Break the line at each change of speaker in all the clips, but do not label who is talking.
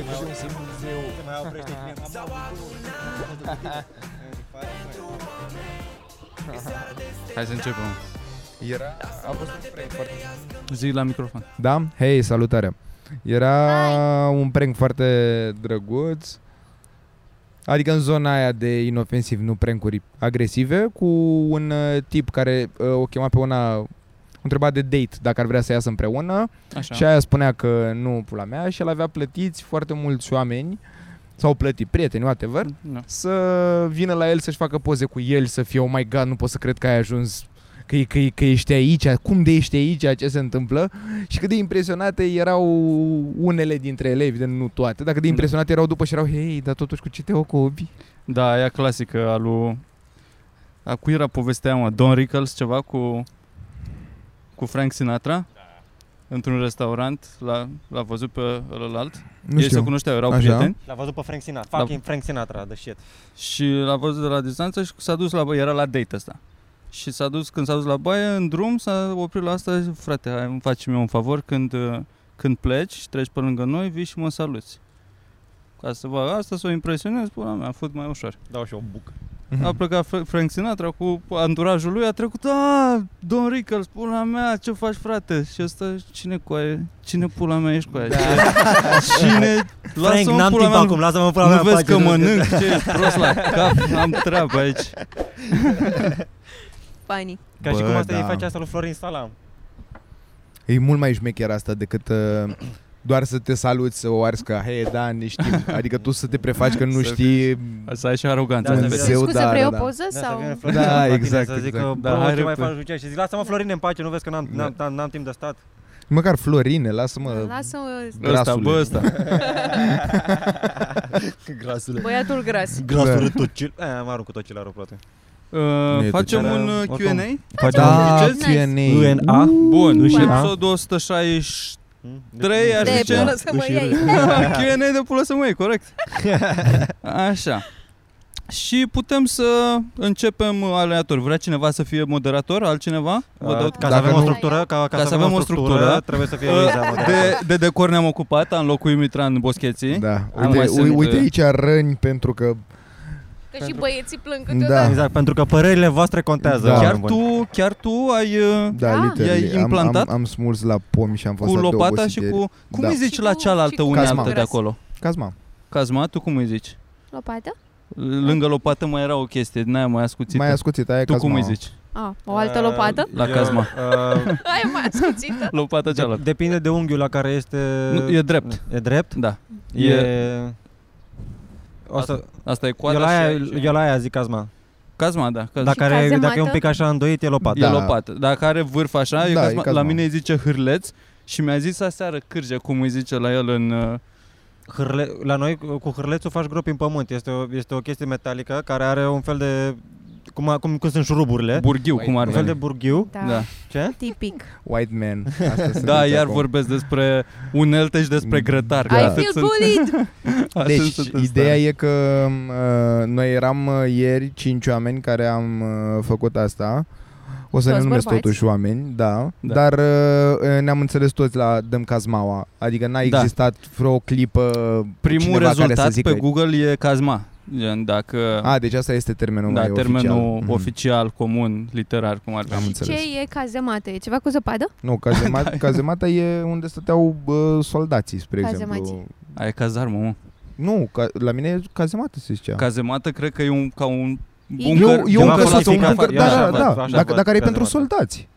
Te vezi un simbol zeu.
Se mai oprește clientul.
Hai să începem.
Era, a fost un prank foarte...
Zi la microfon.
Da? Hei, salutare. Era un prank foarte drăguț. Adică în zona aia de inofensiv, nu prankuri agresive, cu un uh, tip care uh, o chema pe una, o întreba de date dacă ar vrea să iasă împreună
Așa.
și aia spunea că nu pula mea și el avea plătiți foarte mulți oameni sau plătit prieteni, whatever,
Da.
să vină la el să-și facă poze cu el, să fie, oh my god, nu pot să cred că ai ajuns, că, că, că ești aici, cum de ești aici, ce se întâmplă și cât de impresionate erau unele dintre ele, evident nu toate, dar cât de
Da.
impresionate erau după și erau, hei, dar totuși cu ce te ocupi?
Da, aia clasică a lui... A cui era povestea, mă? Don Rickles, ceva cu... Cu Frank Sinatra? Într-un restaurant, l-a, l-a văzut pe ălălalt.
Nu
Ei se
știu.
cunoșteau, erau
Așa.
prieteni.
L-a văzut pe Frank Sinatra. Fucking Frank Sinatra, the shit.
Și l-a văzut de la distanță și s-a dus la baie, era la date ăsta. Și s-a dus, când s-a dus la baie, în drum, s-a oprit la asta, zice, frate, hai, îmi faci mie un favor, când, uh, când pleci și treci pe lângă noi, vii și mă saluți. Ca să vă asta, să o impresionez, pula mea, a fost mai ușor.
Dau și o bucă.
A plecat Fra- Frank Sinatra cu anturajul lui, a trecut, a, Don Rickles, pula mea, ce faci frate? Și ăsta, cine cu aia? Cine pula mea ești cu aia? Cine?
Frank,
Lasă-mă
n-am
pula
timp
mea,
acum, lasă-mă pula
nu
mea în
vezi că
pace.
mănânc? Ce ești prost la cap? Am treabă aici.
Funny.
Ca și
Bă,
cum asta
da.
îi face asta lui Florin Salam.
E mult mai șmecher asta decât uh, doar să te saluți, să o arzi că, hei, da, ne știm. Adică tu să te prefaci că nu
Să
știi
Să ai și aroganță.
Da,
în
să
vedere.
vezi.
Zeu,
Scuze,
da,
vrei
da,
o
da.
poză
Da, să
sau...
vină Florin
Da,
Salam la tine
exact,
Să zic
exact.
că,
Da,
bro,
hai
ce mai
repede.
faci cu ce? Și zic, lasă-mă Florin în pace, nu vezi că n-am, n-am, n-am, n-am timp de stat.
Măcar Florine, lasă-mă
Lasă-mă,
Ăsta,
grasule.
bă, ăsta.
Grasule.
băiatul gras.
Grasul tocil. Eh, mă arunc cu tocilarul, frate.
Uh,
e
facem
tot-
un uh,
oricum.
Q&A?
Facem
Da,
un
ziceți?
Q&A.
UNA.
Bun, și
Ușa.
episodul 160
Hmm?
Trei, aș
De
zice-
până să mă iei.
Q&A de pulă să mă iei, corect. Așa. Și putem să începem aleator. Vrea cineva să fie moderator? Altcineva? Vă dau
Uh, Ca să
Dacă
avem o
nu-
structură, ca, ca, să avem o structură, trebuie să fie
Uh,
Luiza moderator.
de, de decor ne-am ocupat, am locuit Mitran Boscheții.
Da,
Am
uite,
mai
u-
sunt,
uite
uh,
aici răni pentru că
Că și băieții plâng
Da.
câteodată.
Exact, pentru că părerile voastre contează.
Da.
Chiar
oameni buni.
tu, chiar tu ai uh,
da,
Da.
literally,
I-ai
am,
implantat?
am, am smuls la pomi și am fost
cu
atât de
lopata
obosit
și
ieri.
cu... Cum
Da.
îi zici
Și
la
cu-
cealaltă
și cu
unealtă
Casma.
de acolo?
Cazma.
Cazma, tu cum îi zici?
Lopată?
Lângă lopată mai era o chestie, din aia mai ascuțită.
Mai ascuțit, aia e
tu
cazma.
cum îi zici?
A, o altă
Uh,
lopată?
La
eu,
Cazma.
uh,
Aia mai ascuțită.
Lopata
de-
cealaltă.
Depinde de unghiul la care este...
Nu, e drept.
E drept?
Da.
E...
E-
O să...
Asta e
Eu
coada
la
și
aia,
aici.
eu la aia zic cazma.
Cazma, da. Caz...
Dacă, are,
cazemată?
dacă e un pic așa îndoit, e lopat.
E
Da.
lopată. Dacă are vârf așa, e
Da, e
cazma.
cazma.
La mine îi zice hârleț și mi-a zis aseară cârje, cum îi zice la el în... uh,
Hârle, la noi cu hârlețul faci gropi în pământ. Este o, este o chestie metalică care are un fel de... Cum, a- cum, cum sunt șuruburile.
Burghiu, cum ar
un fel de
veni.
burghiu.
Da.
Da.
Ce?
Tipic.
White man. Asta
Da,
sunteți
iar
acum.
vorbesc despre unelte și despre grătar.
Da.
I
Atât
feel
sunt-
bullied!
atât
Deci,
sunt în
ideea
stare.
e că uh, noi eram uh, ieri cinci oameni care am uh, făcut asta. O să
Toți
ne numesc
bărbați?
totuși oameni, da.
Da.
Dar uh, ne-am înțeles toți la Dăm Cazmaua. Adică n-a
Da.
existat vreo clipă
Primul
cineva care să
rezultat
zică...
pe Google e cazma. Gen, dacă...
A, deci asta este termenul
da,
mai
termenul
oficial. Mhm.
oficial, comun, literar, cum ar
Am
veni.
înțeles.
Ce e cazemată? E ceva cu zăpadă?
Nu, cazemata, cazemata e unde stăteau uh, soldații, spre
Cazemații.
exemplu.
Aia e cazarmă, mă.
Nu, ca, la mine e cazemată se zicea.
Cazemată cred că e un, ca un
E-
bunker.
eu, eu
ceva
un căsuță, un
fortificat.
bunker,
Eu
da,
așa
da,
văd,
da,
așa
dacă,
văd
dacă e pentru
cazemata.
soldați.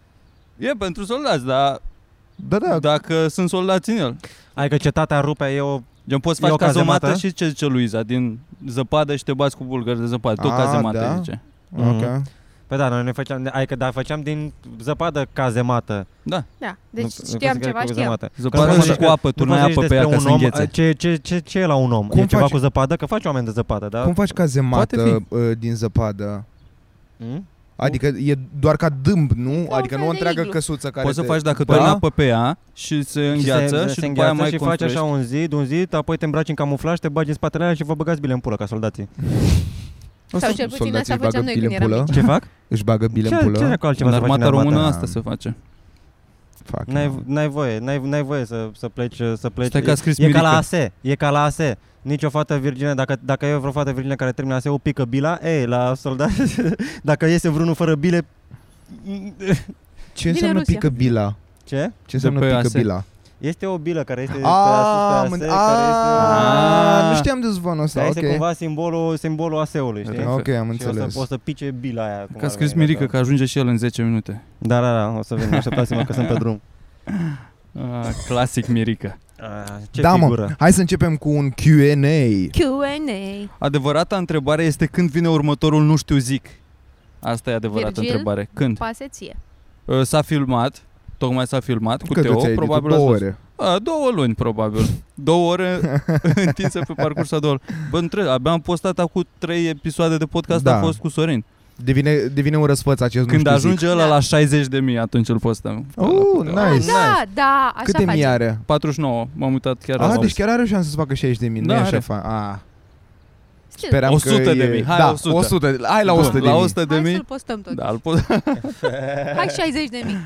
E pentru soldați, dar
Da, da,
dacă sunt soldați în el.
Adică cetatea rupe e o...
Gen, poți
E
faci
o cazemată?
cazemată și ce zice Luiza, din zăpadă și te bați cu bulgări de zăpadă. Tot
A,
cazemată
da?
zice.
ok.
Păi da, noi ne făceam, adică da, făceam din zăpadă cazemată.
Da,
Da. Deci
Nu- nu
știam
pot să
ceva,
zic cu
știam.
zămată.
zăpadă
poți să
și
zici
cu
că-
apă,
Nu
turnai
poți să
apă
zici
pe ea
despre
ca
un
să
om,
înghețe.
ce, ce, ce, ce e la un om?
Cum
e ceva
faci-
cu zăpadă? Că faci oameni de zăpadă, da?
Cum faci cazemată
Poate
uh, din zăpadă?
Hmm?
Adică e doar ca dâmb, nu?
un
adică
fel
nu o
de
întreagă
iglu.
căsuță care
Poți să
te...
faci dacă
Da?
tu ai apă pe ea și se
Și
îngheață
se,
și
se
după aia
îngheață
mai
și faci
construiești.
așa un zid, un zid, apoi te îmbraci în camuflaj, te bagi în spatele alea și vă băgați bile în pulă ca soldații.
Sau cel puțin
soldații
asta
își bagă
făceam noi
bile
când
în
eram
pulă?
mici.
Ce fac?
Își bagă bile
ce,
în pulă?
ce dracu altceva
În
să faci
armata
în armată?
română
da.
asta se face.
Fuck.
N-ai, n-ai voie, n-ai, n-ai voie să, să pleci, să pleci.
Stai că a scris
e, e ca la
Mirica.
ASE, e ca la ASE. Nici o fată virgină, dacă, dacă e vreo fată virgină care termină ASE, o pică bila, ei, la soldat, dacă iese vreunul fără bile,
Ce înseamnă
Rusia.
pică bila?
ce?
Ce înseamnă
pe
pică
ASE.
bila?
Este o bilă care este pe
Ah,
sus
mân-
pe ASE, care
ah,
este,
nu știam de zvonul ăsta,
care este
ok.
cumva simbolul, simbolul ASE-ului, știi?
Ok, am
Și o
înțeles.
să, o să pice bila aia. cum
Că a
ar
scris
veni,
Mirica
dacă-
că ajunge și el în 10 minute.
Da, da, da, o să vin, așteptați-mă că sunt pe drum.
Ah, clasic Mirica.
Ah, ce
Da, mă,
figură.
hai să începem cu un Q&A.
Q&A.
Adevărata întrebare este când vine următorul nu știu zic. Asta e adevărata
Virgil?
întrebare. Când?
Paseție.
Uh, S-a filmat, tocmai s-a filmat cu
Cât
Teo,
ți-ai editat?
probabil
Două
ați văzut.
ore.
A, două luni, probabil. Două ore întinse pe parcursul a două luni. Bă, între, abia am postat acum trei episoade de podcast,
Da.
a fost cu Sorin.
Devine, devine un răsfăț acest
Când
nu știu
ajunge
zic.
ăla
Da.
la 60 de mii, atunci îl postăm.
Oh,
Da.
nice.
Ah, da, da, așa
Câte
facem.
mii are?
49, m-am uitat chiar
Ah,
azi.
deci chiar are șansă să facă 60 de mii, nu
Da,
e așa
are.
fa- Ah,
Știu,
speram
100
că
de
e...
mii, hai,
da,
100.
100. de- Hai la
Bun,
100 de
la
mii.
100 de
Hai
mii.
să-l postăm tot.
Da, îl pot.
Hai 60 de mii.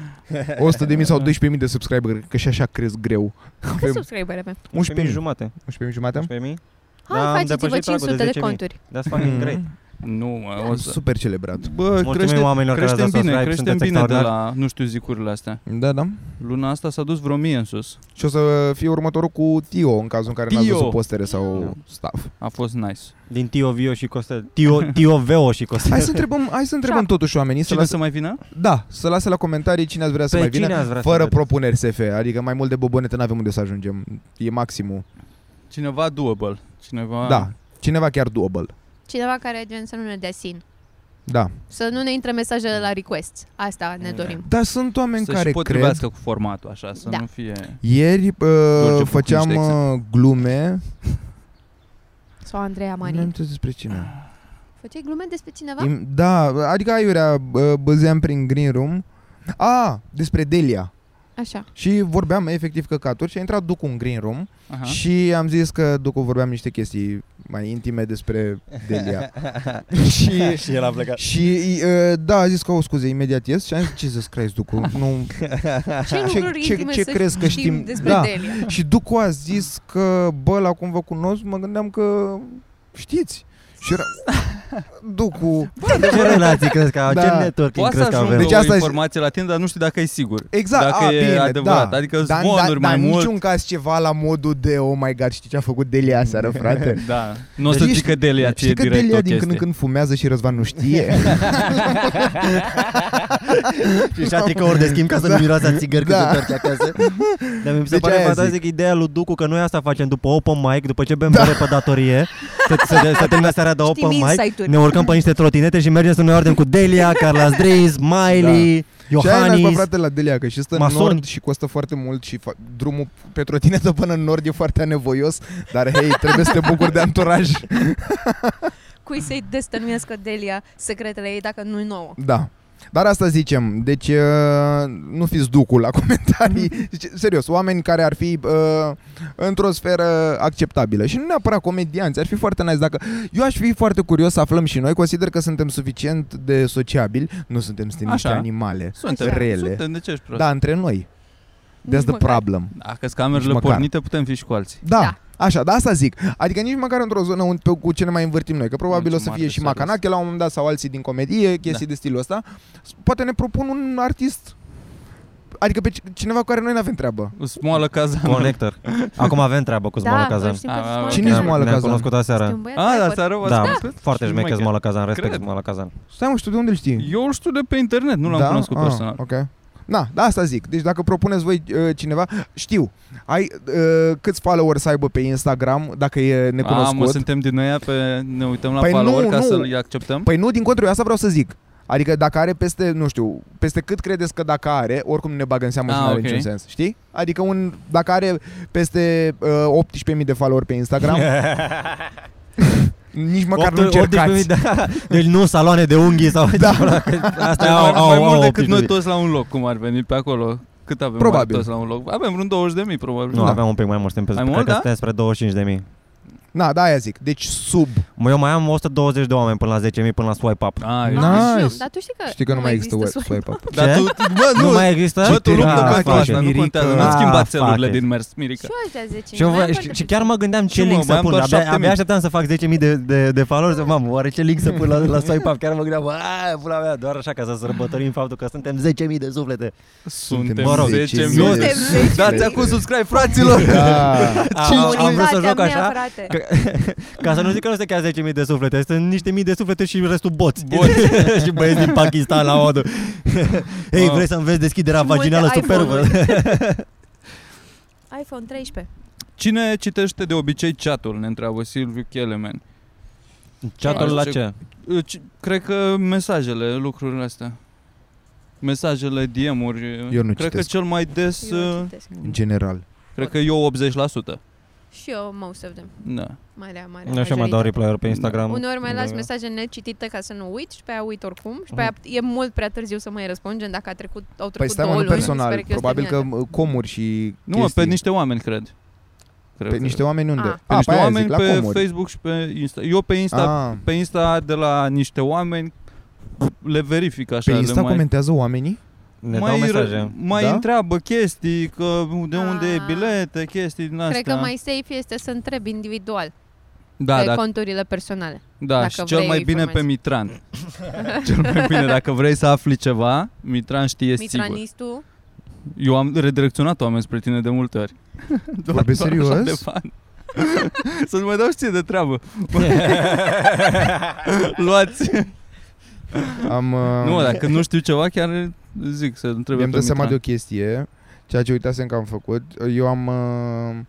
100 de mii sau 12 mii de subscriber, că și așa cresc greu.
Cât
Avem
subscribere avem?
11 mii.
jumate.
11 mii jumate?
11 mii?
Hai,
Da, am
faceți-vă
depășit pragul de
500 de
10.000.
conturi.
That's fucking
Mm.
great.
Nu, mă, o să...
Super celebrat.
Bă,
Mulțumim
crește,
oamenilor care
creștem
ați dat
bine,
subscribe,
creștem
sunteți
bine de
extraordinari.
la, nu știu, zicurile astea.
Da, da.
Luna asta s-a dus vreo mie în sus.
Și o să fie următorul cu Tio, în cazul în care n-ați
Tio.
văzut postere sau stuff.
A fost nice.
Din Tio Vio și Costel. Tio, Tio Veo și Costel.
Hai să întrebăm, hai să întrebăm totuși oamenii, să
Cine
lase,
să mai vină?
da, să lase la comentarii cine ați vrea să
Pe
mai vină,
cine ați vrea să
fără
vedeți?
propuneri SF, adică mai mult de bobonete n-avem unde să ajungem, e maximul.
Cineva doable. Cineva...
Da, cineva chiar doable.
Cineva care gen să nu ne dea sin.
Da.
Să nu ne intre mesajele la request. Asta ne dorim.
Dar sunt oameni
Să
care
și
cred...
potrivească cu formatul, așa, să
Da.
nu fie...
Ieri
George
uh,
Bucu,
făceam
niște
uh, glume.
Sau Andreea
Nu am
Marin.
înțeles despre cine.
Făceai glume despre cineva?
Im- Da, adică aiurea uh, băzeam prin green room. A, despre Delia.
Așa.
Și vorbeam efectiv căcaturi și a intrat Ducu în green room
Aha.
și am zis că Ducu vorbeam niște chestii mai intime despre Delia. și
și el a plecat.
și uh, da, a zis că o scuze, imediat ies și am zis, Jesus Christ, Ducu, nu...
Ce,
Ce-
lucruri
ce-
intime
ce
să
crezi că
știm
știm?
despre
Da.
Delia?
și Ducu a zis că, bă, la cum vă cunosc, mă gândeam că știți. Și era... Ducu...
Ce relații crezi că au?
Da.
Ce networking
Poate să
crezi că
ajungă
avem?
Deci
o
asta-
informație la tine, dar nu știu dacă e sigur.
Exact,
Dacă
a,
e
bine,
adevărat.
da.
Adică
Dar,
zvonuri
dar,
mai
dar
mult.
niciun caz ceva la modul de, oh my god, știi ce a făcut Delia aseară, frate?
Da. Nu o să
Știi-
zică Delia ție
Știi că
direct
Delia
o
din când în
chestie.
când fumează și Răzvan nu știe?
Și și-a tricouri de schimb ca să nu
Da.
miroase a țigări când
Da.
se întoarce acasă. Dar mi se
Deci
pare
aia
fantastic ideea lui Ducu că noi asta facem după open mic, după ce bem bere pe datorie, să, să, să termină seara de
Știm
open mic,
insight-uri.
ne urcăm pe niște trotinete și mergem să ne ardem cu Delia, Carla Zdreis, Miley,
Și aia nașpa,
Iohannis.
frate, la Delia, că și stă în
Masoni.
nord și costă foarte mult și fa- drumul pe trotinetă până în nord e foarte anevoios, dar hei, trebuie să te bucuri de anturaj.
Cui să-i destănuiască Delia secretele ei dacă nu-i nouă?
Da. Dar asta zicem, deci uh, nu fiți ducul la comentarii. Deci, serios, oameni care ar fi uh, într-o sferă acceptabilă și nu neapărat comedianți, ar fi foarte nice dacă... Eu aș fi foarte curios să aflăm și noi, consider că suntem suficient de sociabili, nu suntem suntem niște
Așa.
animale
Suntem,
rele.
suntem, de ce ești prost?
Da, între noi. That's
Nici
the
măcar.
problem.
Dacă sunt camerele
Nici măcar.
pornite, putem fi și cu alții.
Da,
Da.
Așa, da, asta zic. Adică nici măcar într-o zonă unde, pe, cu ce ne mai învârtim noi, că probabil
Nu,
o
ce
să
mare
fie și
serios.
Macanache la un moment dat sau alții din comedie, chestii
Da.
de stilul ăsta. Poate ne propun un artist Adică pe ci- cineva cu care noi nu avem treabă.
Smoală cazan.
Connector. Acum avem treabă cu Smoală
Da,
Kazan.
știm că
A, a,
Smoală
Cine-i
Kazan
Smoală
Ne-am
Kazan?
cunoscut aseară.
Este un băiat
A, da,
rapper.
seara v-ați
Da,
cunoscut?
foarte
Și
șmecher
mai
Smoală Kazan, respect
Cred.
Smoală Kazan.
Stai mă, știu de unde îl știi?
Eu îl știu de pe internet, nu l-am
da?
cunoscut
Ah,
personal.
Ok. Na, da, asta zic. Deci dacă propuneți voi uh, cineva, știu, ai uh, câți followers să aibă pe Instagram, dacă e
A,
necunoscut.
mă, suntem din noi pe ne uităm la
Păi
follower
nu,
ca
nu.
să-l acceptăm?
Păi nu, din contră, eu asta vreau să zic. Adică dacă are peste, nu știu, peste cât credeți că dacă are, oricum nu ne bagă în seamă și
Ah,
nu are
ok.
niciun sens, știi? Adică un, dacă are peste uh, 18.000 de follower pe Instagram, nici măcar nu
Opt- 18.000
încercați.
de- Deci nu saloane de unghii sau
Da.
ceva. Asta
Mai,
au, au,
mai
au,
mult decât
18.000.
noi toți la un loc, cum ar veni pe acolo. Cât avem
Probabil.
oare toți la un loc? Avem vreun 20 de mii, probabil.
Nu,
Da.
aveam un pic mai mult, suntem pe,
Mai
cred
mult,
că
da?
suntem spre 25 de mii.
Na, da, aia zic. Deci sub.
Mă, eu mai am 120 de oameni până la 10.000 până la swipe up.
Ah,
Nice.
Mamă, și eu. Dar tu știi că
Știi că nu mai există
există
swipe up.
Dar
Ce?
tu, bă,
Nu,
nu,
mai există?
bă, tu
Ah,
luptă
fuck
pentru
it,
asta, nu
Mirica.
contează, nu
Ah,
schimba
fuck
țelurile
it.
din mers, Mirica.
Și eu ăștia 10
Și, eu, vă- și, și chiar mă gândeam ce
Și, mă,
link să
mai am
pun.
doar
Abia,
7.000.
abia așteptam să fac 10.000 de, de, de followers. Mamă, oare ce link să pun la, la swipe up? Chiar mă gândeam, aaa, pula mea, doar așa ca să sărbătorim faptul că suntem 10.000 de suflete.
Suntem
Mă rog,
10.000.
Suntem
Suntem 10.000.
Dați acum subscribe, fraților!
Da.
Am, am vrut să
Unitatea
joc
mea,
așa,
frate.
Că, ca să nu zic că nu sunt chiar 10.000 de suflete, sunt niște mii de suflete și restul boți.
Boți.
și băieți din Pakistan la modul. Hei,
Wow.
vrei să înveți deschiderea
Și multe
vaginală superbă?
iPhone 13.
Cine citește de obicei chatul, ne întreabă Silviu Chelemen.
Chatul la
Ce-
ce?
Uh, ci- Cred că mesajele, lucrurile astea. Mesajele, DM-uri.
Eu nu
Cred
citesc.
că cel mai des,
Eu
uh,
citesc.
În general.
cred că eu 80%.
Și eu, most of them.
Da.
Marea, marea
Nu așa mă dau
majoritate.
reply pe Instagram.
Uneori mai las
Da.
mesaje necitite ca să nu uit și pe aia uit oricum și pe aia e mult prea târziu să mai răspund, gen dacă a trecut, au
Păi
trecut
stai mă,
două
nu
luni, mi se
personal.
pare că eu
Probabil
sunt
că
terminată.
uh, comuri și
Nu, mă,
chestii.
pe niște oameni, cred. cred
Pe
că-
niște oameni unde?
Ah.
pe niște
pe aia
oameni
zic, la
pe
comuri.
Facebook și pe Insta. Eu pe Insta,
Ah,
pe Insta de la niște oameni le verific așa.
pe
le
Insta
mai,
comentează oamenii?
Ne
mai,
dau
ră-
mesaje.
mai
Da?
întreabă chestii, că de unde e
Ah.
bilete, chestii din astea.
Cred că mai safe este să întrebi individual
da,
pe
da,
conturile personale.
da,
dacă
și cel
vrei
mai bine pe
informații.
Mitran. cel mai bine, dacă vrei să afli ceva, Mitran știe sigur.
Mitranistul,
Eu am redirecționat oameni spre tine de multe ori. Doar,
Vorbești
doar așa
serios?
de fan. Să nu mai dau și ție de treabă. Luați.
Am, uh,
Nu, dacă nu știu ceva, chiar zic să întrebe
Mi-am
pe
dat seama de
Mitran.
o chestie, ceea ce uitasem că am făcut. Eu am... Uh,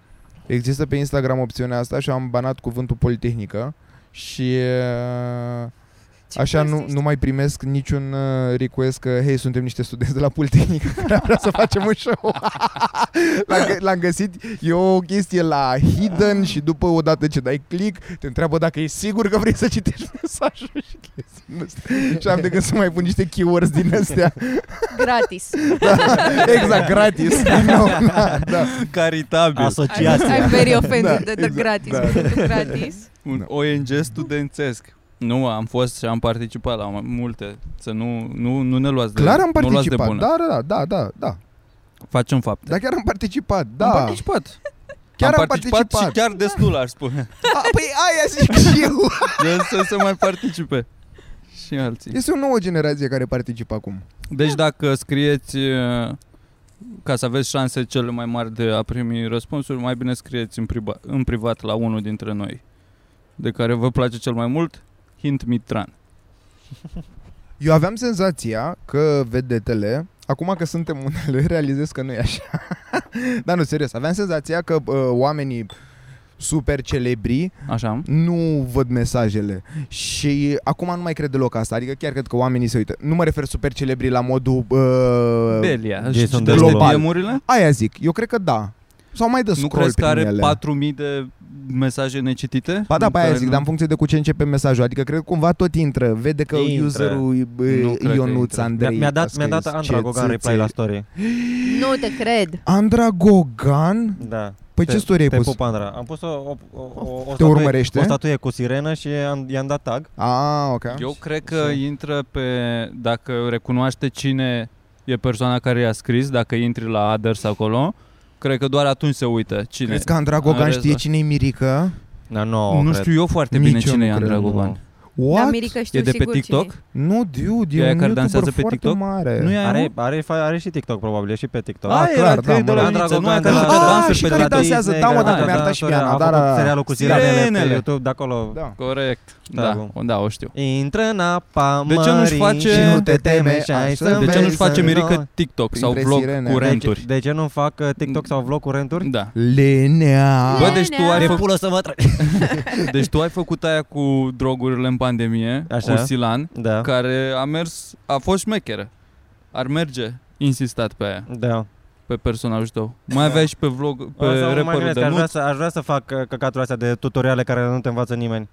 există pe Instagram opțiunea asta și am banat cuvântul Politehnică și uh,
Ce
așa nu,
prost
nu mai primesc niciun uh, request că hei, suntem niște studenți de la Politehnică care vrea să facem un show. l-am, gă- l-am găsit, e o chestie la hidden și după odată ce dai click te întreabă dacă e sigur că vrei să citești mesajul și chestii din astea. Și am de gând să mai pun niște keywords din astea.
gratis.
Da, exact, gratis. Din nou, da, da.
Caritabil.
I'm,
Asociația.
I'm very offended
Da,
de, de
exact,
gratis.
da.
cuvântul gratis.
Un
Da.
ONG studențesc. Nu, am fost și am participat la mai multe. Să nu, nu, nu ne luați de
Clar am
nu luați de
participat.
bună.
Da, da, da, da, da.
Facem fapte.
Dar chiar am participat, da.
Am participat.
Chiar
am
am
participat,
participat.
și chiar destul, aș spune.
A, păi aia zic și eu.
De să se mai participe. Și alții.
Este o nouă generație care participă acum.
Deci dacă scrieți uh, ca să aveți șanse cele mai mari de a primi răspunsuri, mai bine scrieți în, priva- în privat la unul dintre noi. De care vă place cel mai mult? Hint Mitran.
Eu aveam senzația că vedetele, acum că suntem unele, realizez că nu e așa. Dar nu, serios, aveam senzația că uh, oamenii super celebri
Așa?
nu văd mesajele și acum nu mai cred deloc asta, adică chiar cred că oamenii se uită. Nu mă refer super celebri la modul... Uh,
Belia.
Jason
Și citește
Derulo.
DM-urile?
aia zic, eu cred că da. Sau mai dă
Nu
scroll
crezi că
prin
are
ele.
4000 de mesaje necitite?
Ba da,
În
pe aia
care
zic,
nu-
dar în funcție de cu ce începe mesajul. Adică cred că cumva tot intră. Vede că
Intră.
userul e,
Nu cred că
Ionuț
intră.
Andrei
Mi-a, mi-a dat,
a
mi-a dat
scris
Andra
ce
Gogan reply
țâțe.
la story.
Nu te cred.
Andra Gogan?
Da.
Păi
Te-
ce story ai
Te
pus?
pup, Andra. Am pus o, o, o, o, o,
Te
statuie,
urmărește?
o statuie cu sirenă și i-am, i-am dat tag.
Ah, ok.
Eu cred că intră pe... Dacă recunoaște cine e persoana care i-a scris, dacă intri la others acolo, cred că doar atunci se uită cine.
Crezi că Andra Gogan
Are
știe
asta.
cine e Mirica?
Da, no,
nu
cred.
știu eu foarte
Nici
bine
eu
cine
nu
e Andra
cred,
Gogan.
What?
Dar Mirica știu
E de pe
sigur
TikTok?
cine
Nu, dude,
E
e
aia
un
care
YouTuber
dansează pe
foarte
TikTok?
mare.
Nu e aia,
Are,
nu?
are, are, are și TikTok probabil, e și pe TikTok.
Ah,
Ah,
clar,
era
da,
cred de
mă,
la
da.
Ionuță,
Andra
nu aia
Gogan
care
de la-
face
Ah,
dansuri
și
pe
care
de la
dansează,
Disney,
da, mă,
da,
dacă
da,
mi-a
da,
arătat și
care
Miana,
a
dar
făcut
a-
serialul cu sirenele pe
Sirenele.
YouTube, de acolo.
Da.
Corect.
Da,
Da,
bun.
da, o știu.
Intră în apa
De ce nu-și
mării
face-
și nu te teme și ai
De
să
De ce
înveți
nu-și face
să
Mirica
nu-
TikTok sau
Printre
vlog
sirene.
cu
De
De,
renturi?
ce- de ce nu fac uh, TikTok sau vlog cu renturi?
Da.
Lenea.
Bă, deci tu ai
De
făcut
pulă să mă trec.
Deci tu ai făcut aia cu drogurile în pandemie,
Așa.
cu Silan,
Da,
care a mers, a fost șmecheră. Ar merge insistat pe aia,
da.
pe personajul tău. Mai aveai și pe vlog, pe
O să mă mai
rapperul
gândesc,
de
că aș vrea,
nuț.
să, aș vrea să fac uh, căcaturile astea de tutoriale care nu te învață nimeni.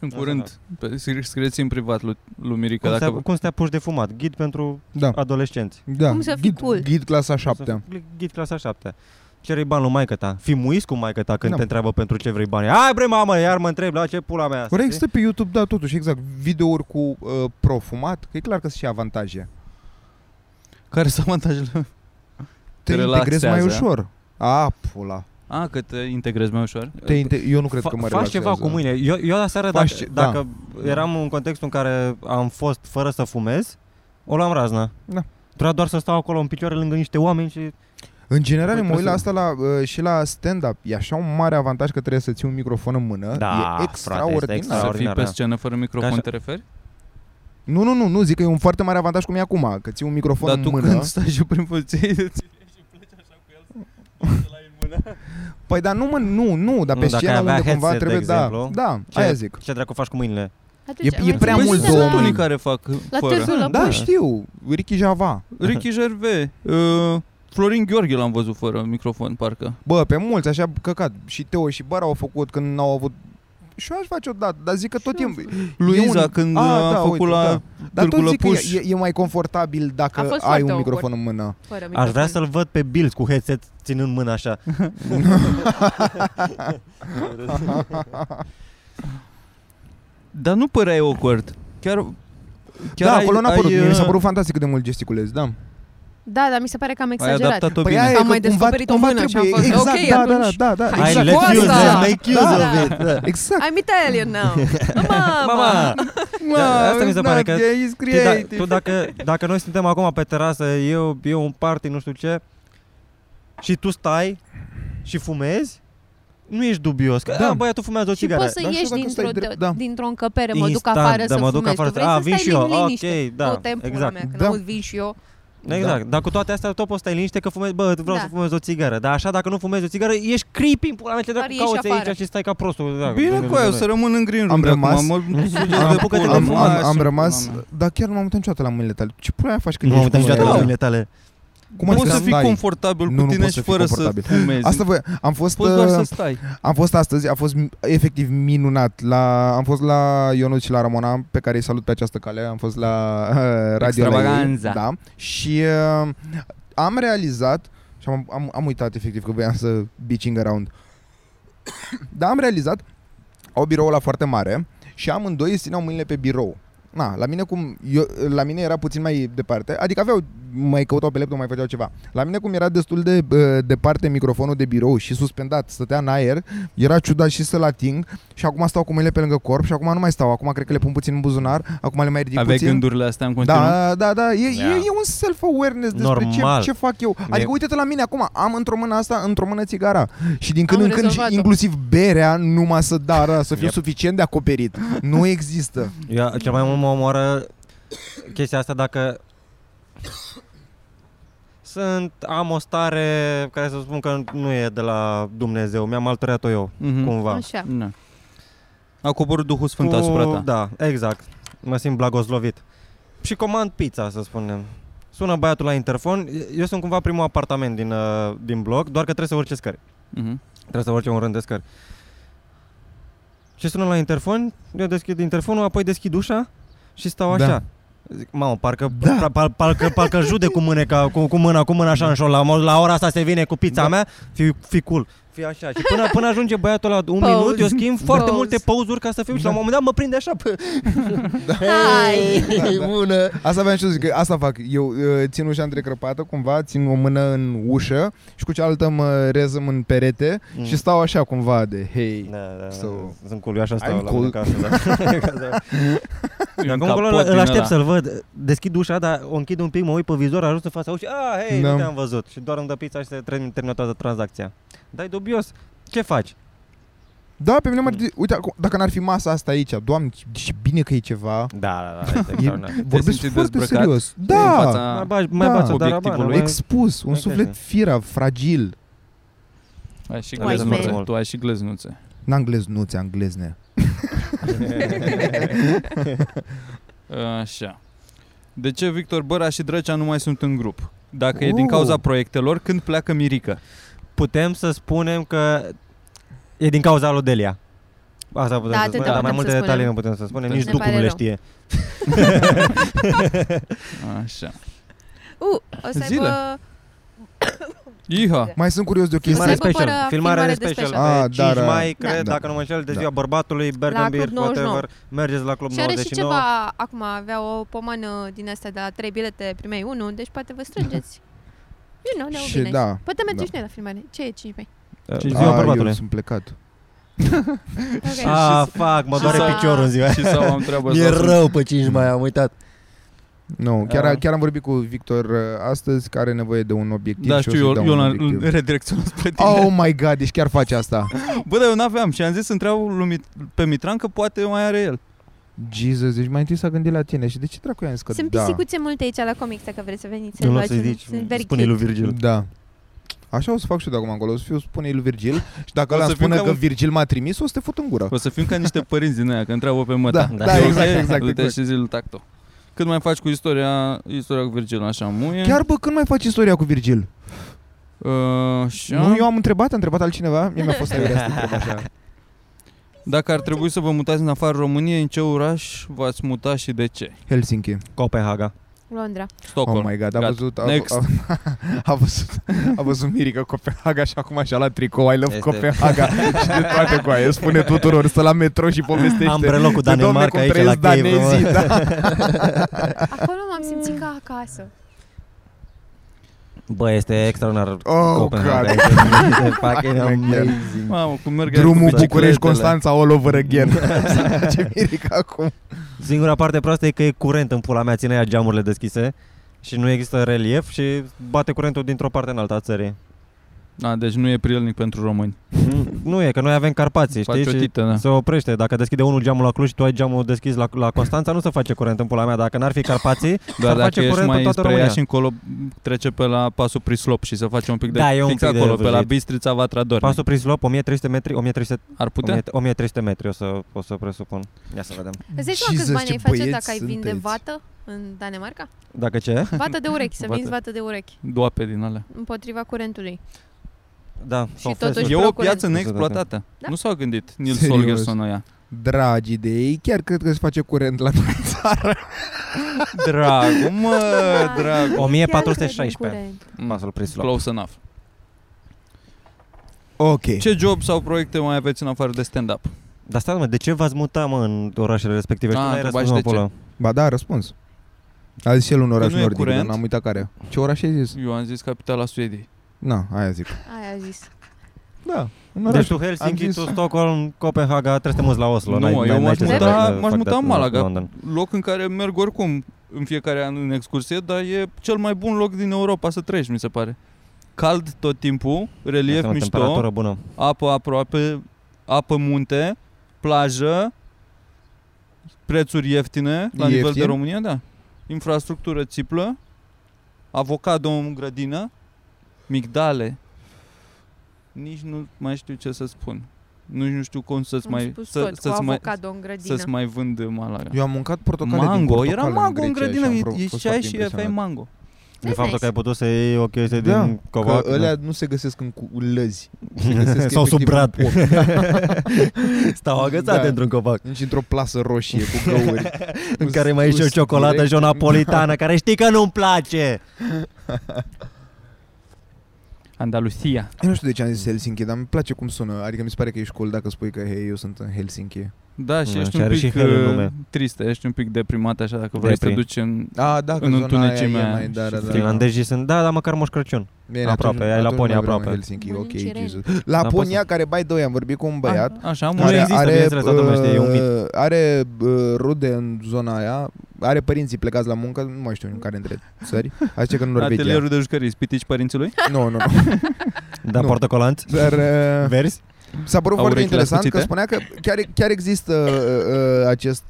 În
Asta
curând, pe, scrieți în privat lui, lui Mirica.
Cum,
Dacă,
să, cum să te apuci de fumat? Ghid pentru
Da,
adolescenți.
da.
Cum să fii
Ghid,
cool.
ghid clasa 7.
Ghid clasa 7. Cere bani lui maică ta. Fii muis cu maică ta când
Da.
te întreabă pentru ce vrei bani. Hai bre mamă, iar mă întreb la ce pula mea.
Corect,
știi?
există pe YouTube, da, totuși, exact, videouri cu uh, profumat, că e clar că sunt și avantaje.
Care sunt avantajele?
Te
Te
integrezi mai
relaxează.
ușor. A, pula.
A, că te integrezi mai ușor?
Te inte- eu nu cred
Fa-
că mă
faci
relaxează.
ceva cu mâine. Eu, eu la seară, dacă,
Faci ce- da.
dacă eram în contextul în care am fost fără să fumez, o luam razna.
Da.
Trebuia doar să stau acolo în picioare lângă niște oameni și...
În general,
Păi
mă uit la
trebuie
asta la, uh, și la stand-up. E așa un mare avantaj că trebuie să ții un microfon în mână.
Da,
e
frate, este
extraordinar.
extra-
Să fii
Extraordinar,
pe
da.
scenă fără microfon,
Ca așa-
te referi?
Nu, nu, nu, nu, zic că e un foarte mare avantaj cum e acum, că ții un microfon
Dar
în
tu
mână.
când stai și prin puțin, îți iei și pleci așa cu el, să la în mână.
Păi dar nu, mă, nu, nu, dar
Nu,
pe
dacă
scenă
ai avea
unde cumva
headset, de
trebuie, da,
exemplu,
da,
ce-
aia zic.
Ce dracu faci cu mâinile?
Atunci,
E- e
mai
prea
țineți
mult
de
Sunt
două
la-
unii care fac
La
fără.
târgul la
Da,
Buș.
știu, Ricky Java.
Ricky Gervais, uh, Florin Gheorghe l-am văzut fără microfon, parcă.
Bă, pe mulți, așa, căcat. Și Teo și Bara au făcut când n-au avut și eu aș face odată, dar zic că tot timpul...
Luiza,
e un...
când
Ah,
a
da,
făcut
uite,
la
da. Dar
Târgu
tot zic că
Lăpuș.
e, e, mai confortabil
A
dacă
fost
ai
foarte
un
awkward.
microfon în mână.
Fără
Aș vrea
microfon.
să-l văd pe Bills cu headset ținând mâna așa.
Dar nu păreai awkward. Chiar, chiar
da,
ai,
acolo n-a
ai,
părut. Mie mi s-a
uh,
părut fantastic cât de mult gesticulezi, da.
Da, dar mi se pare că am
Ai
exagerat.
adaptat-o
Păi
bine.
aia e
Am
că
mai
cumva-
descoperit o
cumva
mână și am
trebuie-
fost,
exact,
ok,
da, da, da,
atunci-
da, da,
Hai
exact.
să cu
let's use
asta!
it, make use
Da.
of it. Da.
Exact.
I'm Italian now. Mama!
Mama! Da, asta mi se pare că-
He's
Știi, da,
creative.
tu dacă, dacă noi suntem acum pe terasă, eu, eu un party, nu știu ce, și tu stai și fumezi, nu ești dubios. Că,
Da.
da. băiatul fumează o
Și
țigară.
poți să
Dar și
ieși
dacă
dintr-o,
stai drept, da.
dintr-o încăpere, mă duc
Instant,
afară
da,
să
mă duc
fumez.
afară
tu
să-
vrei
a,
să
vin
stai
și eu,
în liniște.
ok, da,
Tot timpul
exact.
mea, că
Da.
nu vin și eu.
Exact. Dar cu toate astea tot poți stai liniște că fumezi, bă, vreau
Da.
să fumez o țigară. Dar așa dacă nu fumezi o țigară, ești creepy în pula mea, ce
Doar
dracu
ieși
cauți
afară.
aici și stai ca prostul. Da,
Bine cu aia, o să rămân în green room
Am
de acum,
rămas-
mă sugeți
Am,
de
apucă-te
pulă,
de
am,
mă,
am,
așa,
am
pula
rămas,
mea.
dar chiar nu m-am uitat niciodată la mâinile tale. Ce pula faci când
Nu am
ești
uitat niciodată la
fumă?
mâinile tale.
Cum adică
Poți să fii
stai?
confortabil
Nu,
cu
nu
tine
poți
și
să fii
fără să
confortabil.
fumezi.
Asta vă, am fost,
Poți doar
uh,
să stai.
am fost astăzi, a fost m- efectiv minunat. La, am fost la Ionut și la Ramona, pe care îi salut pe această cale. Am fost la uh, radio la ei,
Extravaganza.
da. Și uh, am realizat și am, am, am uitat efectiv că voiam să bitching around. Dar am realizat au biroul la foarte mare și amândoi îți țineau mâinile pe birou. Na, la mine cum eu, la mine era puțin mai departe, adică aveau mai căutau pe laptop, mai făceau ceva. La mine cum era destul de uh, departe microfonul de birou și suspendat, stătea în aer, era ciudat și să-l ating și acum stau cu mâinile pe lângă corp și acum nu mai stau, acum cred că le pun puțin în buzunar, acum le mai ridic
Aveai
puțin.
gândurile astea în continuu?
Da, da, da, e,
Da.
e, e un self-awareness despre ce,
Normal.
ce fac eu. Adică
Mie-
uite-te la mine acum, am într-o mână asta, într-o mână țigara. Și din când
Am
în când și
rezolvat-o.
inclusiv berea numai să dară, să fie
Yep.
suficient de acoperit. Nu există.
Eu, cel mai mult mă omoară chestia asta dacă sunt, am o stare care să spun că nu e de la Dumnezeu, mi-am altoreat-o eu,
Mhm.
cumva.
Așa.
Da. A coborât Duhul Sfânt asupra ta.
Da, exact. Mă simt blagoslovit. Și comand pizza, să spunem. Sună băiatul la interfon. Eu sunt cumva primul apartament din, uh, din bloc, doar că trebuie să urce scări.
Mhm.
Trebuie să urce un rând de scări. Și sună la interfon, eu deschid interfonul, apoi deschid ușa și stau
Da.
așa. Zic, mamă, parcă,
Da.
da. par, parcă, parcă judec cu mâneca, cu, cu mâna, cu mâna așa în șol. La, la ora asta se vine cu pizza
Da.
mea, fi, fi cool. Fi așa. Și până, până ajunge băiatul la un
Pose.
minut, eu schimb foarte
Pose.
multe pauzuri ca să fiu și la un moment dat mă prinde așa. Pă.
Hai!
Da, da.
bună.
Asta vreau și să zic, că asta fac. Eu uh, țin ușa întrecrăpată cumva, țin o mână în ușă și cu cealaltă mă rezăm în perete
Mm.
și stau așa cumva de hei.
Da, da, da.
So-
sunt cool, eu așa stau
I'm
la
cool.
mine acasă, da.
E un
Acum acolo
capot
îl
din
aștept
ăla.
să-l văd. Deschid ușa, dar o închid un pic, mă uit pe vizor, ajung în fața ușii. Ah, hei,
Da.
nu te-am văzut. Și doar îmi dă pizza și se termin- termină toată tranzacția. Dai dubios. Ce faci?
Da, pe mine mă ridic- Uite, acum, dacă n-ar fi masa asta aici, doamne, ce bine că e ceva.
Da, da, da, este
E,
extraordinar.
vorbesc
simți
foarte
dezbrăcat
serios.
În
Da,
fața
Mai bagi, mai
Da.
bați o
Obiectivului.
darabană, mai-
expus, un
Exact.
suflet firav, fragil.
Ai și
Wise
gleznuțe.
man.
Tu ai și gleznuțe.
N-am gleznuțe, am glezne.
Așa. De ce Victor Băraș și Drăcea nu mai sunt în grup? Dacă e din
Oh.
cauza proiectelor, când pleacă Mirica?
Putem să spunem că e din cauza lui Delia. Asta putem
Da,
să
atâta
spunem, dar mai
putem
multe
să
detalii
spunem.
nu putem să spunem,
Ne
nici Ducu
pare
nu le
rău.
știe.
Așa.
Uh, o să
Zile.
aibă
Iha!
Mai sunt curios de o
Să
Filmare
chestie.
aibă
special.
fără
Filmare
filmare
de
de
special.
special.
Ah,
Pe 5
dar,
mai,
da.
cred,
Da.
dacă nu mă înșel, de
Da.
ziua bărbatului, Bergambir,
Club 99.
whatever. Mergeți la Club
Și are și
99.
ceva, acum avea o pomană din astea de la 3 bilete, primei 1, deci poate vă strângeți. You know, ne-au
Și
bine.
da.
Poate mergem
da.
și noi la filmare. Ce e 5 mai?
Uh,
Cinci
Ziua
Ah, eu
bărbatului.
sunt plecat.
Ok.
Ah, fac, mă
Și
doare
sau-
piciorul în ziua
Și sau am treabă
Mi-e
sau
rău pe 5 mai, am uitat.
Nu, chiar,
Ah.
chiar am vorbit cu Victor uh, astăzi, care are nevoie de un obiectiv
Da,
și o
știu,
să-i
eu,
dau
eu
un
l-am
obiectiv.
redirecționat spre tine.
Oh my god, deci chiar face asta.
Bă, dar eu n-aveam și am zis să întreabă lui Mit- pe Mitran că poate mai are el.
Jesus, deci mai întâi s-a gândit la tine și de ce dracu i-am zis că
Sunt
da?
pisicuțe multe aici la comics, dacă vreți să veniți să
Nu o
luați.
să-i
un-
zici,
sunt very
spune lui
cute.
Virgil.
Da. Așa o să fac și eu de acum încolo, o să fiu spune lui Virgil și dacă
O
ăla
să
îmi
fiu
spune
ca
că
un-
Virgil m-a trimis, o să te fut în gură.
O să fim ca niște părinți din aia, că întreabă pe măta.
Da,
da,
exact,
Du-te-
exact,
Du-te
exact.
și zi lui tacto. Cât mai faci cu istoria, istoria cu Virgil, așa, muie.
Chiar bă, când mai faci istoria cu Virgil?
Uh, și
Nu, eu am întrebat, a întrebat altcineva, mie mi-a fost aiurea să te întreb așa.
Dacă ar trebui să vă mutați în afara României, în ce oraș v-ați muta și de ce?
Helsinki.
Copenhaga.
Londra.
Stockholm.
Oh my god, a
Gata.
văzut, a,
Next.
a, a, văzut, a văzut Mirica Copenhaga și acum așa la tricou, I love
Este.
Copenhaga și de toate cu aia, spune tuturor, stă la metro și povestește.
Am preluat cu
De, domne,
Danemarca
cum
aici
trăiesc
la Cave.
danezii,
mă.
da.
Acolo m-am simțit ca acasă.
Bă, este extraordinar
Oh,
Copenhaga.
God.
Este fucking
Oh my God.
amazing.
Mamă, cum merg
Drumul
cu
București,
bicicletele.
Constanța, all over again. Ce Mirica acum.
Singura parte proastă e că e curent în pula mea, ține ea geamurile deschise și nu există relief și bate curentul dintr-o parte în alta a țării.
A, deci nu e prielnic pentru români.
nu e, că noi avem Carpații,
Face
știi?
o
Și
tită, da.
se oprește. Dacă deschide unul geamul la Cluj și tu ai geamul deschis la, la Constanța, nu se face curent în pula mea. Dacă n-ar fi Carpații,
Dar
s-ar
dacă
face
ești
curent în
mai
toată
spre ea
România.
și încolo, trece pe la pasul Prislop și să face un pic de
Da, e un
fix
pic de
acolo, pe la
vârlit.
Bistrița Vatrador.
Pasul prin slop, 1300 metri, 1300,
Ar putea?
1300 metri o să, o să presupun. Ia să vedem.
Îți dai seama câți
Jesus,
bani
ce
ai face
băieți
dacă ai vinde
sunteți.
vată în Danemarca?
Dacă ce?
Vată de urechi, să
Vată.
vinzi vată de urechi
Doape din alea.
împotriva curentului.
Da.
Și
sau
totuși-
festuri.
E o
procurent.
piață neexploatată.
Da.
Nu s-au gândit Nils
Serios?
Holgersson ăia.
Dragi de ei, chiar cred că se face curent la noi în țară.
Dragul, mă,
Da.
dragul.
1416.
Chiar cred în curent.
Pasul prin slop.
Close enough.
Ok.
Ce job sau proiecte mai aveți în afară de stand-up?
Dar stai, mă, de ce v-ați muta, mă, în orașele respective? Și
Ah,
tu n-ai
întrebași
răspuns,
și
mă,
de
pula.
Ba da, răspuns. A zis el un oraș
nu e
nordic, dar
curent?
n-am uitat care. Ce oraș ai zis?
Eu am zis capitala Suediei.
Na, aia zic.
Aia a zis.
Da, un
Deci
oraș.
tu Helsinki,
Am
tu
zis-
Stockholm, Copenhaga, trebuie să te muți la Oslo.
Nu,
n-ai-
eu
n-ai-
m-aș
n-ai ce să
muta-
faci, uh,
m-aș
fac
muta
de-
în Malaga.
London.
Loc în care merg oricum în fiecare an în excursie, dar e cel mai bun loc din Europa să trăiești, mi se pare. Cald tot timpul, relief
Este o
mișto,
temperatură bună.
apă aproape, apă munte, plajă, prețuri ieftine la nivel de
Ieftin?
România, da. Infrastructură țiplă, avocado în grădină, migdale. Nici nu mai știu ce să spun. Nu, nu știu cum să-ți
Am
mai,
spus
să,
tot, cu
să-ți mai,
avocado în grădină.
să-ți mai vând Malaga.
Eu am mâncat portocale din
Mango,
portocală
era mango în,
Grecia
grădină,
și am vrut- fost
ieșeai
foarte
și aveai
impresionat.
mango.
De
Nice,
faptul că ai putut să iei o chestie
Da,
din covac.
că alea nu se găsesc în cu- lăzi. Se găsesc
Sau sub
efectiv
brad.
în poc.
Stau agățate
Da.
într-un covac.
Nici într-o plasă roșie cu găuri.
În care mai ieși o
Pus
ciocolată
direct
și o
în-
napolitană, care știi că nu-mi place.
Andalusia.
Eu nu știu de ce am zis Helsinki, dar îmi place cum sună. Adică mi se pare că ești cool dacă spui că, hei, eu sunt în Helsinki.
Da, și
Da,
ești
și
un
are
pic
și hel în
uh,
nume.
tristă, ești un pic deprimat așa dacă vrei să te
Depri.
duci în...
A, da, că
În
zona aia
întunecimea
e mai, da,
și
da, da.
Finlandezii sunt, da, dar măcar Moș Crăciun.
Bine,
Aproape,
atunci,
ai
atunci
Laponia
nu vreau în
aproape.
Helsinki, ok,
Mănânci cireni.
Jesus. Laponia,
pot
care, by the way, am vorbit cu un băiat
A, așa,
Nu
mă,
există, bineînțeles, toată lumea știe, e un mit.
uh, are uh, rude în zona aia, are părinții plecați la muncă, nu mai știu în care dintre țări, a zice că în Norvegia.
atelierul de jucării, spitici părințilui?
Nu, nu, nu.
Da,
Nu.
portocolanți,
Dar uh,
verzi.
S-a părut
Au
foarte
urechile
interesant că
ascuțite?
spunea că chiar, chiar există uh, uh, acest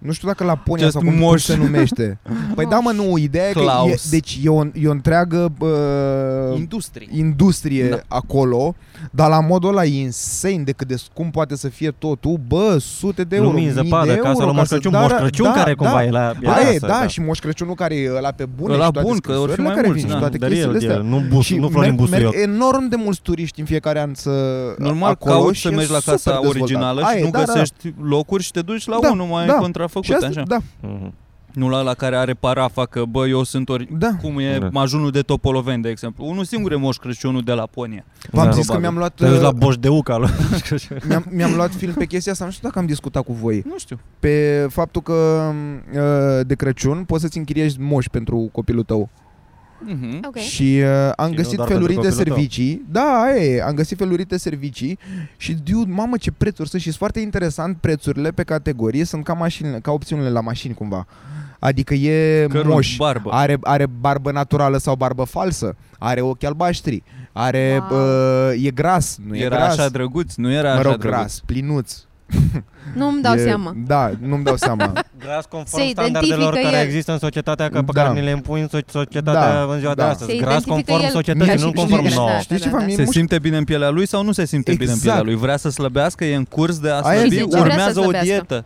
nu știu dacă Laponia
Acest
sau cum, cum
moș.
se numește. Păi da, mă, nu, ideea e că e,
Klaus.
deci e o, e o întreagă uh,
Industrie.
industrie
Da.
acolo, dar la modul ăla e insane de cât de scump poate să fie totul. Bă, sute de euro,
Lumini,
mii
zăpadă,
de euro,
casa lui
ca
Moș
să-
Crăciun,
da,
Moș
da,
Crăciun
da,
care
da.
cumva e la... e
Aia e,
acasă,
da, și Moș Crăciunul care e ăla pe bune
Ăla
și toate
bun, că ori fi
scrisorile
mai
care
mulți,
vin și
da.
toate
Dar
chestiile
el,
astea.
el, nu, bus,
și
nu Florin
merg, merg
Busuioc.
enorm de mulți turiști în fiecare an să
Normal,
acolo
cauți
și
să
e
mergi la
super
casa
dezvoltat.
originală
Aia
și
e,
nu
da, da, da.
găsești locuri și te duci la
Da,
unul mai
da.
Contrafăcut,
Și asta,
așa.
da.
Mhm.
Nu la la care are parafa că, bă, eu sunt ori...
Da.
Cum e
Da.
majunul de Topoloveni, de exemplu. Unul singur e Moș Crăciunul de Laponia.
V-am
Da.
zis că
Probabil.
mi-am luat,
Te duci la
uh,
Boșdeuca lui.
mi-am, mi-am luat film pe chestia asta, nu știu dacă am discutat cu voi,
Nu știu.
pe faptul că uh, de Crăciun poți să-ți închiriești moși pentru copilul tău.
Mhm.
Ok.
Și uh, am
Și nu
găsit
doar
feluri de
pentru copilul tău.
servicii. Da, aia e, am găsit feluri de servicii și dude, mamă ce prețuri sunt și sunt foarte interesant prețurile pe categorie, sunt ca mașinile, ca opțiunile la mașini cumva. Adică e
Cărunt,
moș,
barbă.
are, are barbă naturală sau barbă falsă, are ochi albaștri, are,
Wow.
uh, e gras, nu e
era
gras,
așa drăguț, nu era
mă
așa
rog,
drăguț.
gras, plinuț.
Nu-mi dau
e,
seama.
Da, nu-mi dau seama.
Gras conform
Se
standardelor
identifică
care
el.
există în societatea că pe
Da.
care ni le impui în so- societatea
Da,
în ziua de
da.
astăzi.
Se
Gras
identifică
conform
el
societății,
ca
nu
și
conform
știre,
nouă.
da.
Știți ceva? Mie
Se
muș-
simte bine în pielea lui sau nu se simte bine în
Exact.
pielea lui? Vrea să slăbească, e în curs de a
Aia
slăbi,
zic,
ce vrea să
urmează o
slăbească?
dietă.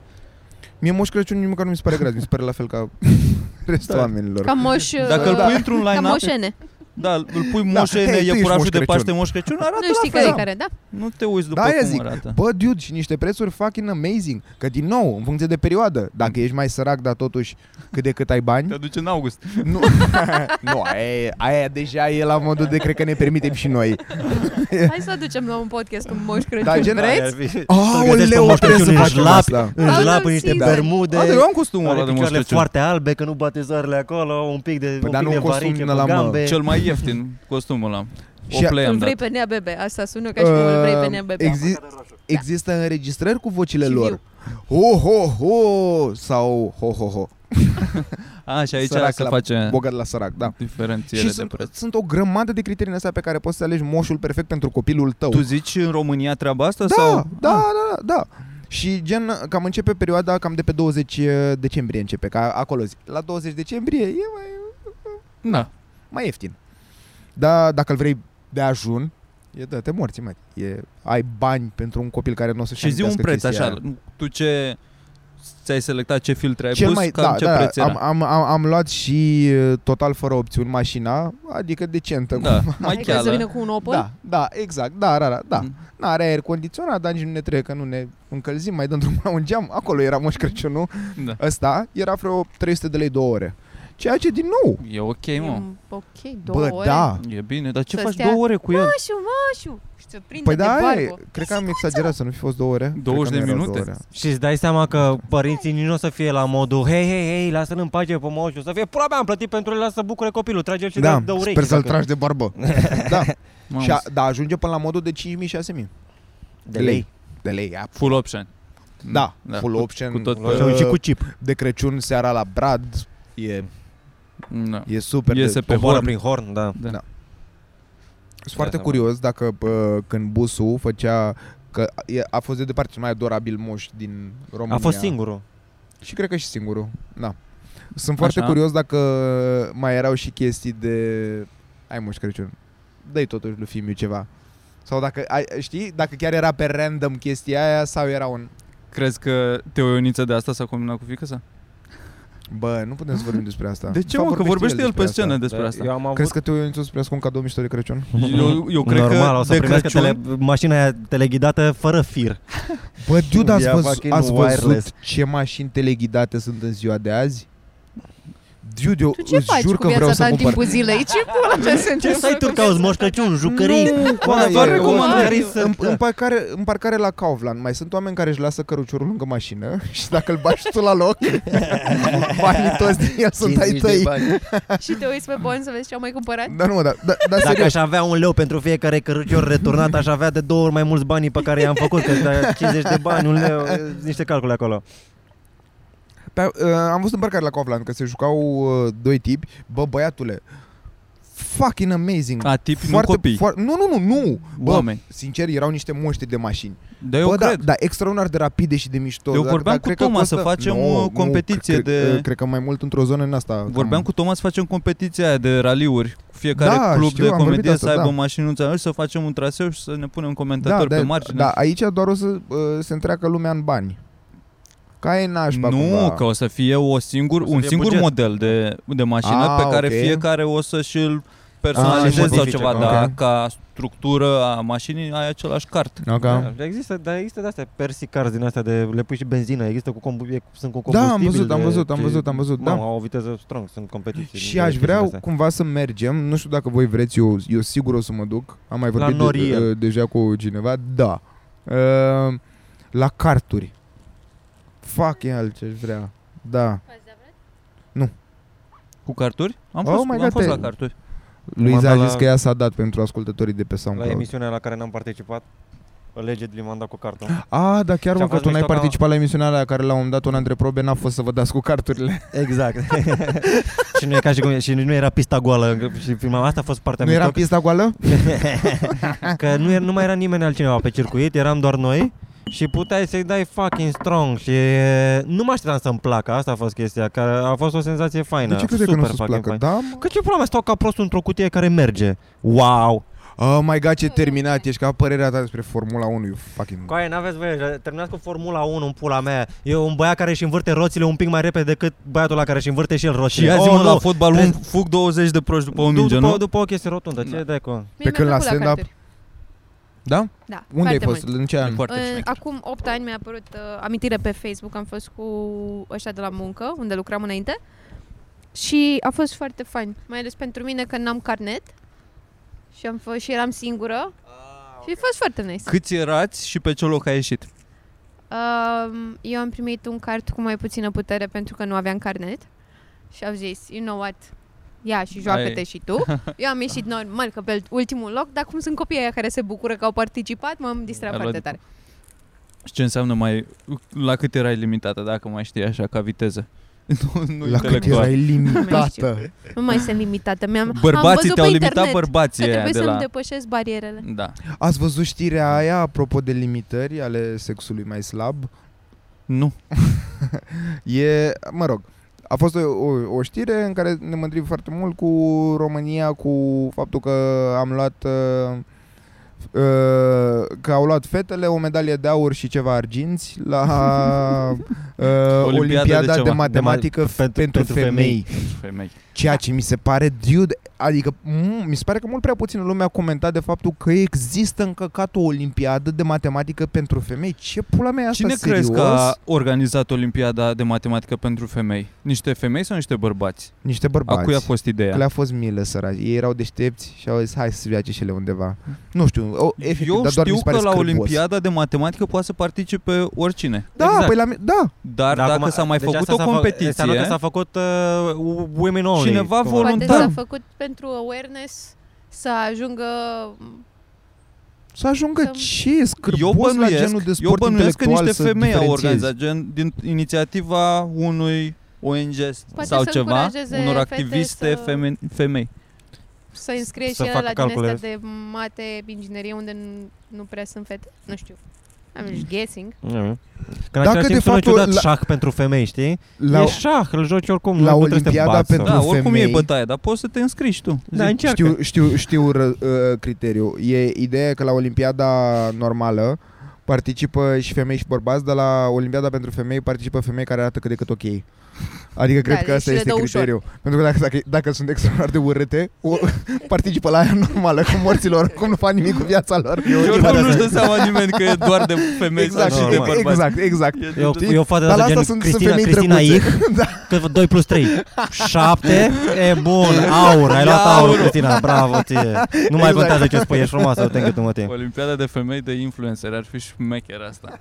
Mie Moș Crăciun nici măcar nu mi se pare gras, mi se pare la fel ca restul
Da.
oamenilor.
Ca moș...
Dacă îl
Da.
pui într-un
Ca
line-up,
moșene.
Da, îl pui
Da.
moșene,
Hei, tu ești
iepurașul
Moș
de
Crăciun.
Paște Moș Crăciun, arată
Nu știi
la
care
fel.
e care, da?
Nu te uiți după
Da, aia
cum
zic.
arată.
Bă, dude, și niște prețuri fucking amazing. Că din nou, în funcție de perioadă, dacă ești mai sărac, dar totuși cât de cât ai bani,
Te duce în august.
nu, nu aia, e- aia deja e la modul de cred că ne permitem și noi.
Hai să aducem la un podcast cu Moș Crăciun.
Da, gen-
Vreți?
Aoleu, trebuie să facem asta.
În
Aoleu,
lap, în niște
sigur.
bermude.
A, dar eu am costumul
Are
ăla de Moș
picioarele
Crăciun.
foarte albe, că nu bate zoarele acolo, un pic de,
Păi,
un
dar
pic
nu
de
costum
varice
din
pe
ăla, mă.
gambe.
Cel mai ieftin costumul ăla.
Și-
O play
Îl
am
vrei
dat.
pe Nea Bebe. Asta sună ca și cum îl vrei pe Nea Bebe.
Exi- există înregistrări cu vocile
Și
lor. Ho, ho, ho, sau ho, ho, ho.
A, și aici
Sărac
se
la
face
Bogat la sărac, da.
diferențiere
Și
de
sunt,
preț.
sunt o grămadă de criterii în astea pe care poți să alegi moșul perfect pentru copilul tău.
Tu zici în România treaba asta?
Da,
sau?
da,
Ah,
da, da, da. Și gen, cam începe perioada cam de pe 20 decembrie începe, ca acolo zi. La 20 decembrie e mai,
Da.
mai ieftin. Da, dacă îl vrei de ajun, e dă-te morți, mă. E, ai bani pentru un copil care nu o să
Și zi un preț așa. Tu ce ți-ai selectat ce filtre ai
Cel
pus,
mai,
cam
da,
ce
da,
preț era?
am, am, am, am luat și uh, total fără opțiuni mașina, adică decentă.
Da,
cum-
mai
Adică să vină
cheală.
cu un Opel?
da, da, exact, da, da, da, da.
Mm.
N-are aer condiționat, dar nici nu ne trebuie că nu ne încălzim, mai dăm drumul la un geam. Acolo era Moș Crăciunul.
Da.
Ăsta era vreo 300 de lei două ore. Ceea ce, din nou,
E ok,
E
mă.
un- Ok, două
bă,
ore.
da.
E bine, dar ce
Să
faci
stea-
două ore cu el?
Moșu, moșu! Și să prinde
Păi
de
da, aia e.
barbă.
cred că am exagerat să nu fi fost două ore.
20
Cred că
de
nu erau
minute?
două ore.
Și îți dai seama că părinții nici nu o să fie la modul Hei, hei, hei, lasă-l în pace pe moșu Să fie, pula mea, am plătit pentru el, lasă să bucure copilul Trage-l și
Da,
de, de urechi
sper să-l
dacă-
tragi de barbă. da,
Mamă,
și a, da, ajunge până la modul de 5.000-6.000
De lei
de lei. ia.
Full option.
Da,
Da,
full
cu-
option.
cu tot
uh,
Și, și cu chip
de Crăciun seara la Brad. E,
Da.
e super.
Iese
de,
pe
Coboară
horn.
prin horn, da
Da.
Da. Sunt foarte
seama.
curios dacă pă, când busul făcea că e, a fost de departe cel mai adorabil moș din România.
A fost singurul
Și cred că și singurul. Da. Sunt foarte
Așa.
curios dacă mai erau și chestii de ai moș Crăciun. Dă-i totuși lui Fimiu ceva. Sau dacă, ai, știi, dacă chiar era pe random chestia aia sau era un
Crezi că Teo Ioniță de asta s-a combinat cu fică sa?
Bă, nu putem să vorbim despre asta.
De ce,
Sau
mă? Că vorbește el pe
despre
scenă
asta.
despre
Da,
asta.
Eu am avut
Crezi că te uiți să primească un cadou mișto de Crăciun?
Eu, eu cred
Normal,
că
o să
de
primească
Crăciun,
tele, mașina aia teleghidată fără fir
Bă, dude, ați,
Ia
văzut,
fucking
ați văzut
wireless.
ce mașini teleghidate sunt în ziua de azi? Dude, eu
Tu ce
îți
faci
jur
cu
că vreau
viața
să
ta în
cumpăr.
timpul zilei? Ce pula ce se
Ce
întâmplă
site-uri
cu
cauți,
viața
Moș
ta?
Crăciun, jucării?
Bă,
doar
e-
recomandări.
jucării
în,
sunt...
în, parcare, în parcare la Kaufland mai sunt oameni care își lasă căruciorul lângă mașină și dacă îl bagi tu la loc, banii toți din el sunt ai
50 de
tăi.
bani.
Și te uiți pe bon să vezi ce au mai cumpărat?
Dar nu, dar da, da,
Dacă
serios.
aș avea un leu pentru fiecare cărucior returnat, aș avea de două ori mai mulți banii pe care i-am făcut, că de 50 de bani, un leu, e, niște calcule acolo.
Pe, uh, am văzut în parcare la Kaufland că se jucau uh, doi tipi. Bă, băiatule, fucking amazing.
A, tipi, nu copii.
Foar- nu, nu, nu, nu. Bă,
Oameni.
sincer, erau niște monștri de mașini.
Dar eu
Bă,
cred.
da, da, extraordinar de rapide și de mișto.
Eu
Dar-
vorbeam
dar
cu
cred că
Toma să facem o competiție
cred,
de-
Cred că mai mult într-o zonă în asta.
Vorbeam
cam-
cu Toma să facem competiția aia de raliuri. Cu fiecare
Da,
club
știu,
de
am vorbit
comedie
asta,
să aibă
da.
mașinuța lui, să facem un traseu și să ne punem comentatori
da,
pe
da,
margine.
Da, aici doar o să uh, se întreacă lumea în bani. Ca e nașpa
nu,
cumva.
că o să fie o singur,
O să
un
fie
singur
buget.
model de, de mașină
Ah,
pe care
ok.
fiecare o să și-l personalizezi
Ah,
sau
modifice,
ceva,
ok.
dar ca structură a mașinii ai același cart.
Ok.
Da, există, dar există de astea persi cars din astea de le pui și benzină, există cu combu- sunt cu
Da, am
combustibil.
văzut, am
de-
văzut, am
ce-
văzut, am văzut,
Mamă,
da.
au o viteză strong, sunt competiții.
Și
de
aș
chestii
vrea
de astea.
cumva să mergem, nu știu dacă voi vreți, eu, eu sigur o să mă duc, am mai
La
vorbit de,
Noriel.
uh, deja cu cineva, da, uh, la carturi. Fuck el ce aș vrea, da.
Cu carturi? Am
Oh
fost,
my
am
God,
fost
te-
la carturi.
Luiza a
dat
zis
la-
că ea s-a dat pentru ascultătorii de pe
La
SoundCloud.
emisiunea la care n-am participat, allegedly m-am dat cu cartul.
Ah, da, chiar
Și
mă,
a
că
fost
tu n-ai
mișto că-
participat la emisiunea la care la un moment dat una dintre probe n-a fost să vă dați cu carturile.
Exact. și nu e ca și cum și nu era pista goală și filmam asta a fost partea
nu era
mișto,
pista goală?
că nu, era, nu mai era nimeni altcineva pe circuit, eram doar noi și puteai să-i dai fucking strong și e, nu mă așteptam să-mi placă, asta a fost chestia, că a fost o senzație faină.
De ce crede că
super
nu o să-ți
fucking
placă?
fain.
Da, mă.
Că ce pula mea stau ca prostul într-o cutie care merge. Wow!
Oh my god, ce terminat ești, ca părerea ta despre Formula 1, you fucking...
Coaie, n-aveți voie, terminați cu Formula 1 în pula mea. E un băiat care își învârte roțile un pic mai repede decât băiatul ăla care își învârte și el
Și
roțile.
ia zi
Oh,
mă,
nu.
la fotbal un
Trebuie-
fug 20 de proști după o minge,
după,
nu?
după o chestie rotundă, ce
Da.
dai cu?
Mie
Pe când
mi-a
la
plăcut
stand-up-
carturi.
Da?
Da,
Unde ai
foarte
fost?
mult.
În ce
E
an?
foarte
În-
șmecher.
Acum 8 ani mi-a apărut uh, amintire pe Facebook, am fost cu ăștia de la muncă, unde lucram înainte. Și a fost foarte fain, mai ales pentru mine că n-am carnet și am fost și eram singură. Și a fost foarte nice.
Câți erați și pe ce loc ai ieșit?
Um, eu am primit un cart cu mai puțină putere pentru că nu aveam carnet și au zis, you know what, ia și joacă-te
Ai-
și tu. Eu am ieșit normal că pe ultimul loc, dar cum sunt copiii aia care se bucură că au participat, m-am distrat
Ai
foarte
luat-
tare.
Și ce înseamnă mai... La cât erai limitată, dacă mai știi așa, ca viteză? nu, nu
La cât
intelectual.
erai limitată?
Nu mai sunt limitată. Mi-am, am
Bărbații
văzut
te-au
pe
limitat
internet
bărbații
că
aia
trebuie
de
să-mi
la...
depășesc barierele.
Da.
Ați văzut știrea aia apropo de limitări ale sexului mai slab?
Nu.
E, mă rog, a fost o, o, o știre în care ne mândrim foarte mult cu România, cu faptul că am luat uh, uh, că au luat fetele o medalie de aur și ceva arginți la uh,
Olimpiada
Olimpiada
de
de,
ceva.
matematică
De ma-
f-
pentru-
pentru,
pentru
femei.
Femei.
Ceea ce mi se pare, dude, adică m- mi se pare că mult prea puțin lume a comentat de faptul că există încăcat o olimpiadă de matematică pentru femei. Ce pula mea e asta,
Cine
serios?
crezi că a organizat Olimpiada de matematică pentru femei? Niște femei sau niște bărbați?
Niște
A
bărbați.
cui a fost
Că
ideea?
le-a fost milă săraci. Ei erau deștepți și au zis hai să joace și ele undeva. Nu știu, o, efectiv,
Eu
dar doar mi
știu
se pare
că la
scârbos.
Olimpiada de matematică poate să participe oricine.
Da,
Exact.
păi la mi- da.
Dar
Dar
dacă
acum-
s-a mai
deci
făcut
asta
o
s-a fă-
competiție,
Înseamnă că s-a făcut uh, women only.
Cineva
cumva.
voluntar.
Poate
Voluntar.
s-a făcut pentru awareness să ajungă
Să ajungă
Să-
ce
eu
scârbos la
bănuiesc,
genul de
eu
sport
bănuiesc că
intelectual
niște
să
femei au
diferențiezi.
organizat, gen din inițiativa unui ONG
Poate
sau
să
ceva,
încurajeze
unor
fete
activiste
să-
femei, femei.
să înscrie
Să
și ele
facă
la din
calcule.
astea de mate, inginerie, unde nu, nu prea sunt fete. Nu știu. Am just guessing.
Mhm. Că în
Dacă
același
de
timp sună
fapt o-
ciudat
la-
șah pentru femei, știi?
La,
e șah, îl joci oricum.
la
nu trebuie să te
Olimpiada
bați sau-
pentru-
Da, oricum
femei-
e bătaie, dar poți să te înscrii și tu.
Da,
Zi.
încearcă.
știu, știu, știu ră, uh, criteriu. E ideea că la Olimpiada normală participă și femei și bărbați, dar la Olimpiada pentru femei participă femei care arată cât de cât ok. Adică cred
Da,
că
deci
asta
le
este
dă ușor.
criteriu. Pentru că dacă, dacă, dacă sunt extraordinar de urâte, o, participă la aia normală, cu morților, cum nu fac nimic cu viața lor.
Și oricum nu-și dă seama nimeni că e doar de femei
Exact,
sau și de
normal.
bărbați.
exact, exact.
E
Eu,
de-
eu o fată de
Dar la
asta
asta
gen
sunt, sunt
Cristina,
femei
Cristina
drăguțe.
Ich, că 2 plus 3, 7, e bun, aur, ai luat
Ia
aur,
aurul.
Cristina, bravo ție. Nu mai
Exact.
contează ce spui, ești frumoasă, te tu mă te.
Olimpiada de femei de influencer ar fi șmecher asta.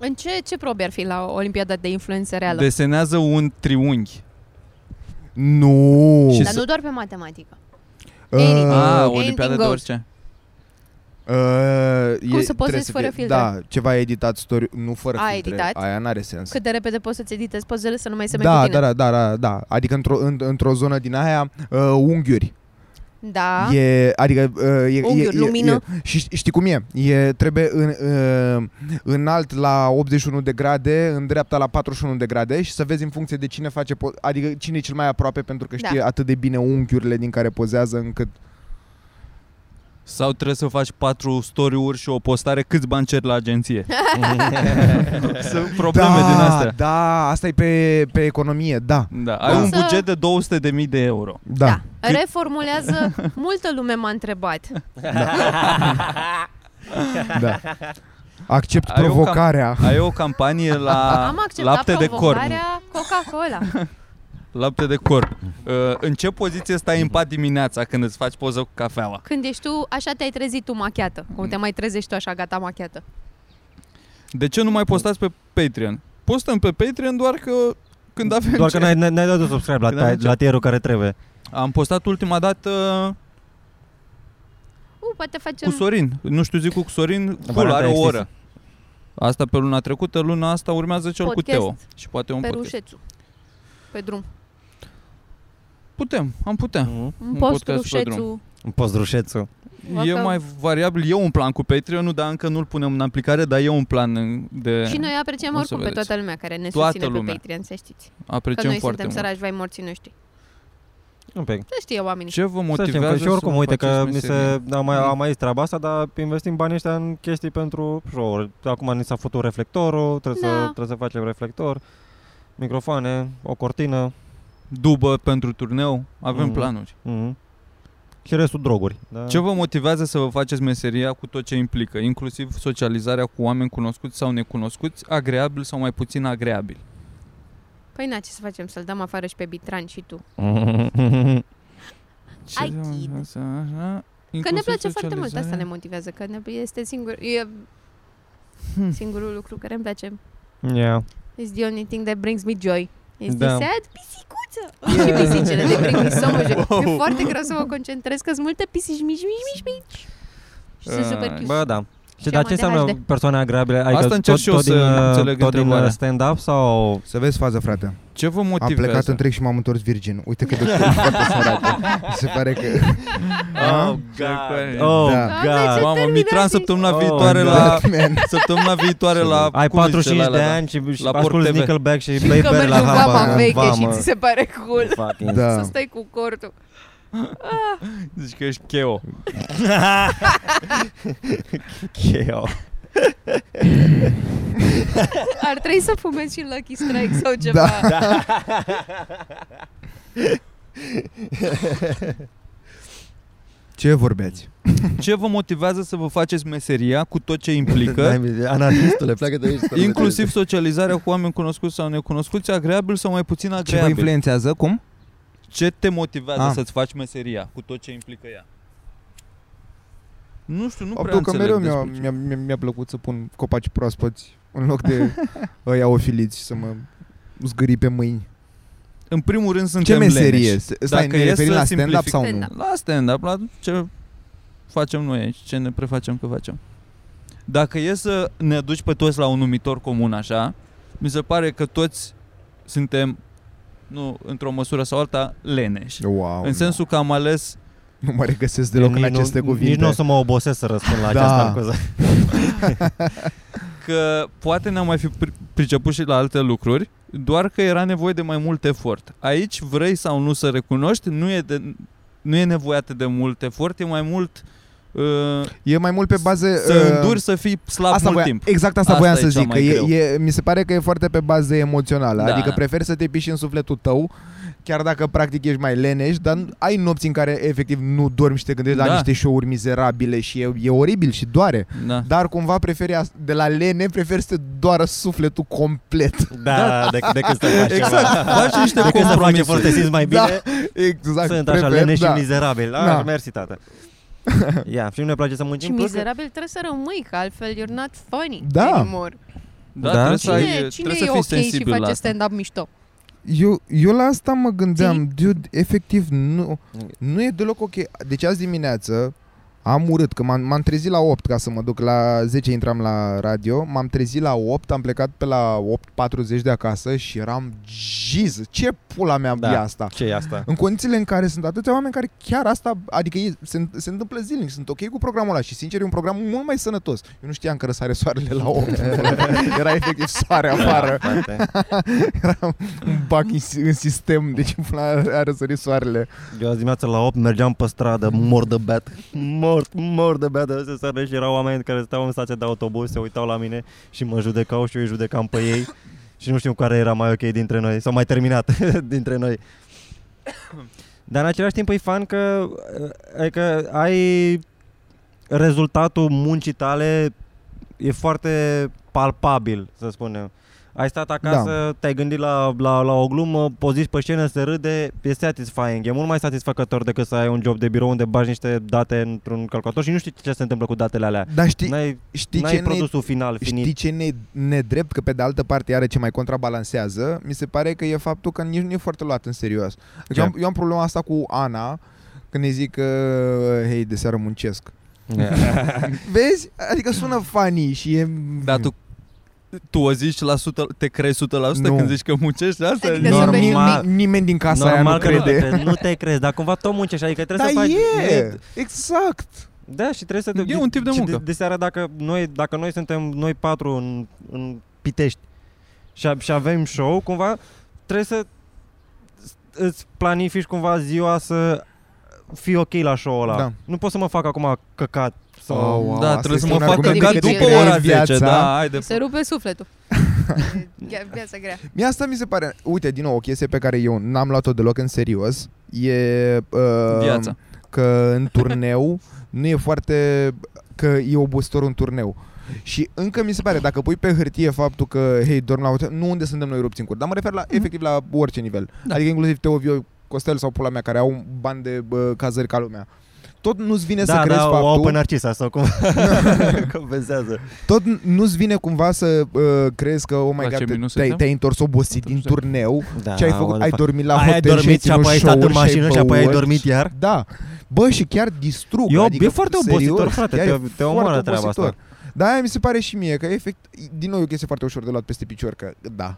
În ce, ce probe ar fi la Olimpiada de influență reală?
Desenează un triunghi.
Nu.
Și
Dar
să-
nu doar pe matematică.
Uh,
Anything.
Ah,
Anything
Olimpiada de
goes.
orice.
Uh,
Cum
e,
să pozezi
trebuie să
fără
fie-
filtre?
Da, ceva editat story, nu fără
A,
filtre.
editat?
Aia n-are sens.
Cât de repede poți să-ți editezi pozele să nu mai semeni
da,
cu tine.
da, da, da, da. Adică într-o, în, într-o zonă din aia, uh, unghiuri.
Da.
E, adică uh, e,
Unghiuri,
e,
lumină.
E, și știi- știi cum e? E trebuie în, uh, înalt la 81 de grade, în dreapta la 41 de grade și să vezi în funcție de cine face, po- adică cine e cel mai aproape pentru că
Da.
știe atât de bine unghiurile din care pozează încât
Sau trebuie să faci patru story-uri și o postare câți bani ceri la agenție. Sunt probleme
da,
din astea.
Da, asta e pe, pe economie, da.
Da, ai
Da.
un
Să-
buget de 200.000 de euro.
Da.
da. Reformulează, multă lume m-a întrebat.
da. Accept
Ai o cam-
provocarea.
Ai o campanie la
Am acceptat
lapte de corn.
provocarea Coca-Cola.
Lapte de corn. Uh, în ce poziție stai în pat dimineața când îți faci poză cu cafeaua?
Când ești tu, așa te-ai trezit tu machiată. Cum te mai trezești tu așa, gata machiată.
De ce nu mai postați pe Patreon? Postăm pe Patreon doar că când avem
Doar
ce...
că n-ai, n-ai n-ai dat de subscribe la,
Când avem
la tierul care trebuie.
Am postat ultima dată
Uh, poate facem
cu Sorin. Nu știu zic cu Sorin, cool,
Varianta
are o
extinsă.
oră. Asta pe luna trecută, luna asta urmează cel
Podcast.
cu Teo. Și poate un
pe
podcast.
rușețu. Pe drum.
Putem, am putea.
Mm.
Un
Un
post
podcast pe
rușețu.
Un post rușețul.
E
Dacă-
mai variabil. E un plan cu Patreon, dar încă nu-l punem în aplicare, dar e un plan în- de...
Și noi apreciem
O să
oricum pe
vedeți.
toată lumea care ne
Toată
susține
lumea.
pe Patreon, să știți. Că
Apreciem
noi
foarte
suntem
mult.
săraci, vai morții noștri.
Un pic.
Să știe oamenii.
Ce vă
Să știm
motivează
că și oricum,
să
uite că
faceți
mi se,
meserie?
am mai, am mai zis treaba asta, dar investim banii ăștia în chestii pentru show Acum ni s-a făcut reflectorul, trebuie,
Da.
să, trebuie să facem reflector, microfoane, o cortină
Dubă pentru turneu, avem
Mhm.
planuri.
mm și restul droguri. Da?
Ce vă motivează să vă faceți meseria cu tot ce implică, inclusiv socializarea cu oameni cunoscuți sau necunoscuți, agreabil sau mai puțin agreabil?
Păi na, ce să facem? Să-l dăm afară și pe Bitran și tu.
Ce
Ai
vă-
kid.
așa, așa,
Că ne
inclusiv
place foarte mult, asta ne
socializarea?
motivează, că ne, este singur, e
Hmm.
singurul lucru care îmi place.
yeah.
It's the only thing that brings me joy. Is
Da.
the sad pisicuță. Și pisicile de bring me so much joy. E foarte greu să mă concentrez, că sunt multe pisici mici, mici, mici, mici. Și sunt
Ah,
super cute.
Bă, da. Și
Și
dar
am
ce înseamnă
ADHD.
persoane agreabile? Adică
Asta încerc
tot,
și eu
tot
să
din, uh,
înțeleg
tot din
întrebarea.
uh, stand-up sau...
Să vezi fază, frate.
Ce vă
Am
motivează?
plecat întreg și m-am întors virgin. Uite cât de foarte sărată. Mi se pare că...
Oh,
God.
God.
Oh,
Da.
Doamne, ce
God.
Mamă, Mitran săptămâna
Oh,
viitoare
God.
la
Man.
săptămâna viitoare la
Ai
cum zice,
45
la
de
alea,
ani și, și
la Port
asculti
TV.
Nickelback și
Că
Blackberry
mergi
la
în vama
Haba.
veche și ți se pare cool.
Fucking
Da.
Să stai cu cortul.
Da. Zici că ești cheo.
cheo.
Ar trebui să fumezi și Lucky Strike sau ceva.
Da. Ce vorbeați?
Ce vă motivează să vă faceți meseria cu tot ce implică,
Anarhistule, pleacă de aici.
inclusiv socializarea cu oameni cunoscuți sau necunoscuți, agreabil sau mai puțin
Ce vă
agreabil?
influențează? Cum?
Ce te motivează
Ah.
să-ți faci meseria cu tot ce implică ea? Nu știu, nu prea
Faptul că
înțeleg
mereu mi-a,
despre ce.
mi-a, mi-a, mi-a plăcut să pun copaci proaspeți în loc de ăia ofiliți să mă zgâri pe mâini.
În primul rând
Ce
suntem
meserie?
leneși.
Stai,
Dacă
ne
e
referim
să
la stand-up
simplific-
sau nu?
Stand-up.
La stand-up, la ce facem noi aici, ce ne prefacem că facem. Dacă e să ne aduci pe toți la un numitor comun așa, mi se pare că toți suntem, nu într-o măsură sau alta, leneși.
Wow,
în sensul că am ales
Nu mă regăsesc deloc în aceste
nu,
cuvinte.
Nici nu o să mă obosesc să răspund la
Da.
această acuză.
că poate ne-am mai fi pri- priceput și la alte lucruri, doar că era nevoie de mai mult efort. Aici vrei sau nu să recunoști, nu e, de, nu e nevoie atât de mult efort, e mai mult uh,
E mai mult pe bază...
să
uh,
înduri să fii slab
Asta
mult
voia,
timp.
Exact asta,
Asta
voiam
e
să
cel
zic, că
mai
e,
greu.
e, mi se pare că e foarte pe bază emoțională,
Da.
adică preferi să te piși în sufletul tău, chiar dacă practic ești mai leneș, dar ai nopți în care efectiv nu dormi și te gândești la
Da.
niște show-uri mizerabile și e, e oribil și doare,
Da.
dar cumva preferi as- de la lene, preferi să te doară sufletul complet.
Da, da, de, decât să faci
Exact,
ceva.
faci niște
Decât să faci
compromisuri.
efort, te simți mai bine,
Da, Exact.
sunt așa
prefer,
lene și
da.
mizerabil. Ah,
Da.
mersi, tată. Ia, și nu ne place să
Și
muncim. plus că-
mizerabil trebuie să rămâi, că altfel you're not funny
Da.
anymore.
Da,
Da?
trebuie să, ai,
Cine, cine
trebuie să
e
fii
ok și
sensibil la
face
asta.
stand-up mișto?
Eu, eu la asta mă gândeam, dude, efectiv nu, nu e deloc ok. Deci azi dimineață am urât, că m-am, m-am trezit la 8 ca să mă duc, la 10 intram la radio, m-am trezit la 8, am plecat pe la 8.40 de acasă și eram, Jesus, ce pula mea
Da.
e asta?
Ce e asta?
În condițiile în care sunt atâția oameni care chiar asta, adică ei, se, se întâmplă zilnic, sunt ok cu programul ăla și sincer e un program mult mai sănătos. Eu nu știam că răsare soarele la 8. Era efectiv soare afară.
Da, frate.
Era un bac în, în sistem, deci până a răsărit soarele.
Eu azi dimineața la 8 mergeam pe stradă, mor de bet. Mor mor, mor de bea de SSR și erau oameni care stau în stație de autobuz, se uitau la mine și mă judecau și eu îi judecam pe ei și nu știu care era mai ok dintre noi sau mai terminat dintre noi. Dar în același timp e fan că, adică ai rezultatul muncii tale e foarte palpabil, să spunem. Ai stat acasă, da. te-ai gândit la, la, la o glumă, poziți pe scenă, se râde, e satisfying. E mult mai satisfăcător decât să ai un job de birou unde bagi niște date într-un calculator și nu știi ce se întâmplă cu datele alea.
Dar știi,
N-ai,
știi
n-ai
ce
produsul
ne,
final finit.
Știi ce ne, nedrept, că pe de altă parte are ce mai contrabalansează, mi se pare că e faptul că nici nu e foarte luat în serios. Deci
Ce?
eu, am, eu am problema asta cu Ana, când îi zic că, hei, de seară muncesc. Vezi? Adică sună funny și e...
Dar tu tu o zici la 100, te crezi 100%
Nu.
când zici că muncești asta?
Adică
Nu.
să
Normal,
vezi un
nimeni, nimeni din casa aia nu
Normal că nu te
crede.
crezi, nu te crezi, dar cumva tot muncești, adică trebuie
Dar
să faci...
e, exact.
Da, și trebuie să... te-
E un tip de
și
muncă.
De, de seara dacă noi, dacă noi suntem noi patru în, în Pitești și, a- și avem show, cumva trebuie să îți planifici cumva ziua să fii ok la show-ul ăla.
Da.
Nu pot să mă fac acum căcat. Sau...
Oh, wow,
Da,
asta
trebuie să
este
mă
un
fac
argument
căcat
cât de
după
grea e
ora 10,
viața.
da, hai de
Se rupe sufletul. E viața grea.
Mie asta mi se pare, uite, din nou, o chestie pe care eu n-am luat-o deloc în serios e uh,
viața.
că în turneu nu e foarte, că e obositor un turneu. Și încă mi se pare, dacă pui pe hârtie faptul că, hei, dorm la hotel, nu unde suntem noi rupți în cur, dar mă refer la, efectiv la orice nivel.
Da.
Adică inclusiv Teo Vio, Costel sau pula mea, care au bani de bă, cazări ca lumea. Tot nu-ți vine să
da,
crezi
da, o au
faptul...
pe Narcisa sau cum compensează.
Tot nu-ți vine cumva să uh, crezi că, oh my
La ce
god,
minut
te-ai,
suntem?
te-ai întors obosit din turneu
Da,
ce ai făcut?
what
Ai
the fuck.
dormit la
Ai
hotel
dormit
și ai
și apoi ai
ținut
stat în
show-uri și ai
mașină și apoi ai
băut?
dormit iar?
Da. Bă, și chiar distrug.
E, o-
adică,
e foarte
serios,
obositor, frate,
chiar
te,
e
te omoară
foarte
treaba
obositor.
asta.
Da, aia mi se pare și mie că efect, din nou e o chestie foarte ușor de luat peste picior, că da.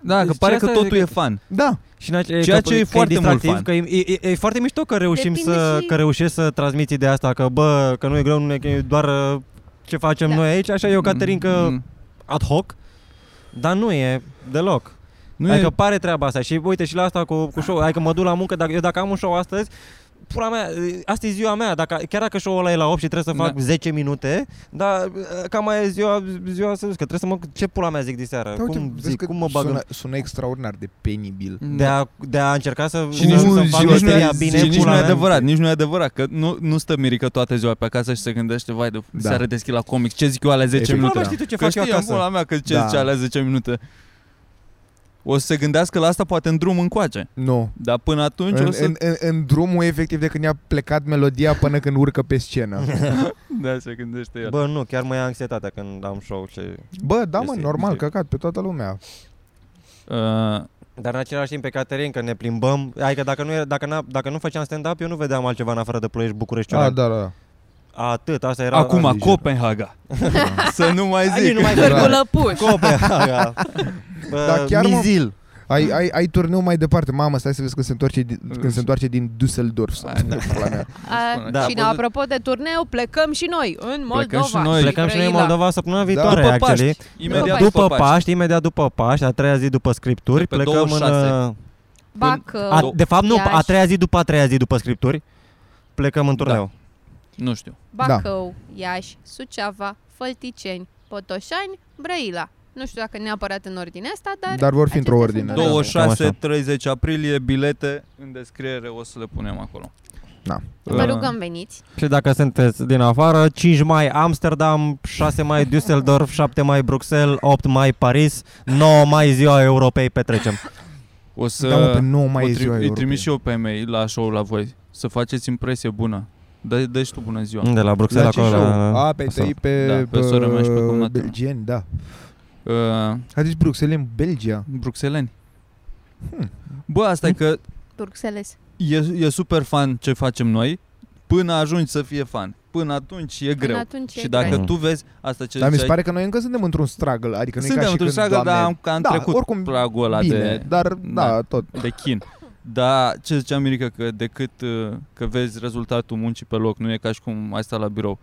Da, că
Deci
pare
asta
că
e
totul
că-
e fan.
Da,
Și în ace-
Ceea
că,
ce e
că
foarte mult
distractiv,
fan.
Că e, e, e, foarte mișto că reușim
Depinde
să,
și-
că reușești să transmiți ideea asta că bă, că nu e greu, nu e, că e doar uh, ce facem
Da.
noi aici, așa e o caterincă
Mm.
ad hoc, dar nu e deloc.
Nu
Nu adică
e,
pare treaba asta și uite și la asta cu, cu show, adică mă duc la muncă, dacă, eu dacă am un show astăzi, pula mea, asta e ziua mea, dacă, chiar dacă show-ul ăla e la 8 și trebuie să fac
Da.
10 minute, dar cam mai e ziua, ziua să zic, că trebuie să mă, ce pula mea zic de seară,
da uite,
cum,
vezi
zic,
că
cum mă bag în
sună, sună extraordinar de penibil.
de a, de a încerca să,
Și nici
să,
nu,
să
și
fac
nici nu,
meseria
e,
bine,
și nici
pula
nu e
mea.
adevărat, nici nu e adevărat, că nu, nu stă mirică toată ziua pe acasă și se gândește, vai de
Da.
seară deschid la comics, ce zic eu alea 10
Efectiv.
minute?
Pula mea, știi tu ce
Că
fac eu
știi,
acasă?
pula mea, că ce
Da.
zice alea 10 minute. O să se gândească la asta poate în drum încoace.
Nu.
Dar până atunci
În,
o să...
în, în, în drumul efectiv de când i-a plecat melodia până când urcă pe scenă.
Da, se gândește el.
Bă, nu, chiar mă ia anxietatea când am show și...
Bă, da mă,
Este-
normal,
este-
căcat pe toată lumea.
Uh,
Dar în același timp pe Caterin, că ne plimbăm, adică dacă nu, era, dacă, n dacă nu făceam stand-up, eu nu vedeam altceva în afară de Ploiești, București,
Ah,
Cioran.
da, da.
Atât, asta era...
acum,
liger.
Copenhaga. să nu mai
Ai,
zic.
nu mai
Da.
zic.
Cu lăpuș.
Copenhaga. Bă,
Da, chiar mă-
Mizil.
Ai, ai, ai turneu mai departe. Mamă, stai să vezi când se întoarce din, când se întoarce din Düsseldorf. Sau,
Hai, da.
pula mea.
A,
Da.
și ne, apropo de turneu, plecăm și noi în Moldova.
Plecăm și noi.
Plecăm și noi în
Brăila.
Moldova săptămâna viitoare,
După
actually.
Paști. Imediat
după,
după,
Paști, imediat după Paști, a treia zi după scripturi,
Pe
plecăm
26.
în... uh,
Bacău.
A, de fapt, nu, a
Iași.
treia zi după a treia zi după scripturi, plecăm în turneu.
Nu știu.
Bacău, Iași, Suceava, Fălticeni, Potoșani, Brăila. Nu știu dacă neapărat în ordine asta, dar...
Dar vor fi într-o
acestea
ordine.
sunt
Da.
26-30 aprilie, bilete în descriere o să le punem acolo.
Da.
Vă
Uh,
rugăm veniți.
Și dacă sunteți din afară, 5 mai Amsterdam, 6 mai Düsseldorf, 7 mai Bruxelles, 8 mai Paris, 9 mai ziua Europei petrecem.
O să
Da, mă, pe 9 mai
o
e
tri-
ziua
îi
Europei.
trimit și eu pe mail la show la voi. Să faceți impresie bună. Dă, dă și tu bună ziua.
De la
La
Bruxelles
ce
acolo.
show?
la-
A, pe
Asta.
tăi pe,
Da, pe sora mea și pe cumnata mea.
belgieni, da.
Uh,
Adică Bruxelles în Belgia.
bruxeleni.
Hmm.
Bă, asta e că
Bruxelles.
e, e super fan ce facem noi până ajungi să fie fan. Până atunci e greu.
Până atunci e
și dacă
greu.
tu vezi asta ce
Dar mi se
ziceai,
pare că noi încă suntem într-un struggle. Adică nu e
suntem
ca și
într-un
când,
struggle, dar
Doamne,
am, că am
da,
trecut
oricum
pragul ăla
bine,
de,
dar da,
da.
tot.
de chin. Dar ce zicea Mirica, că decât uh, că vezi rezultatul muncii pe loc, nu e ca și cum ai sta la birou.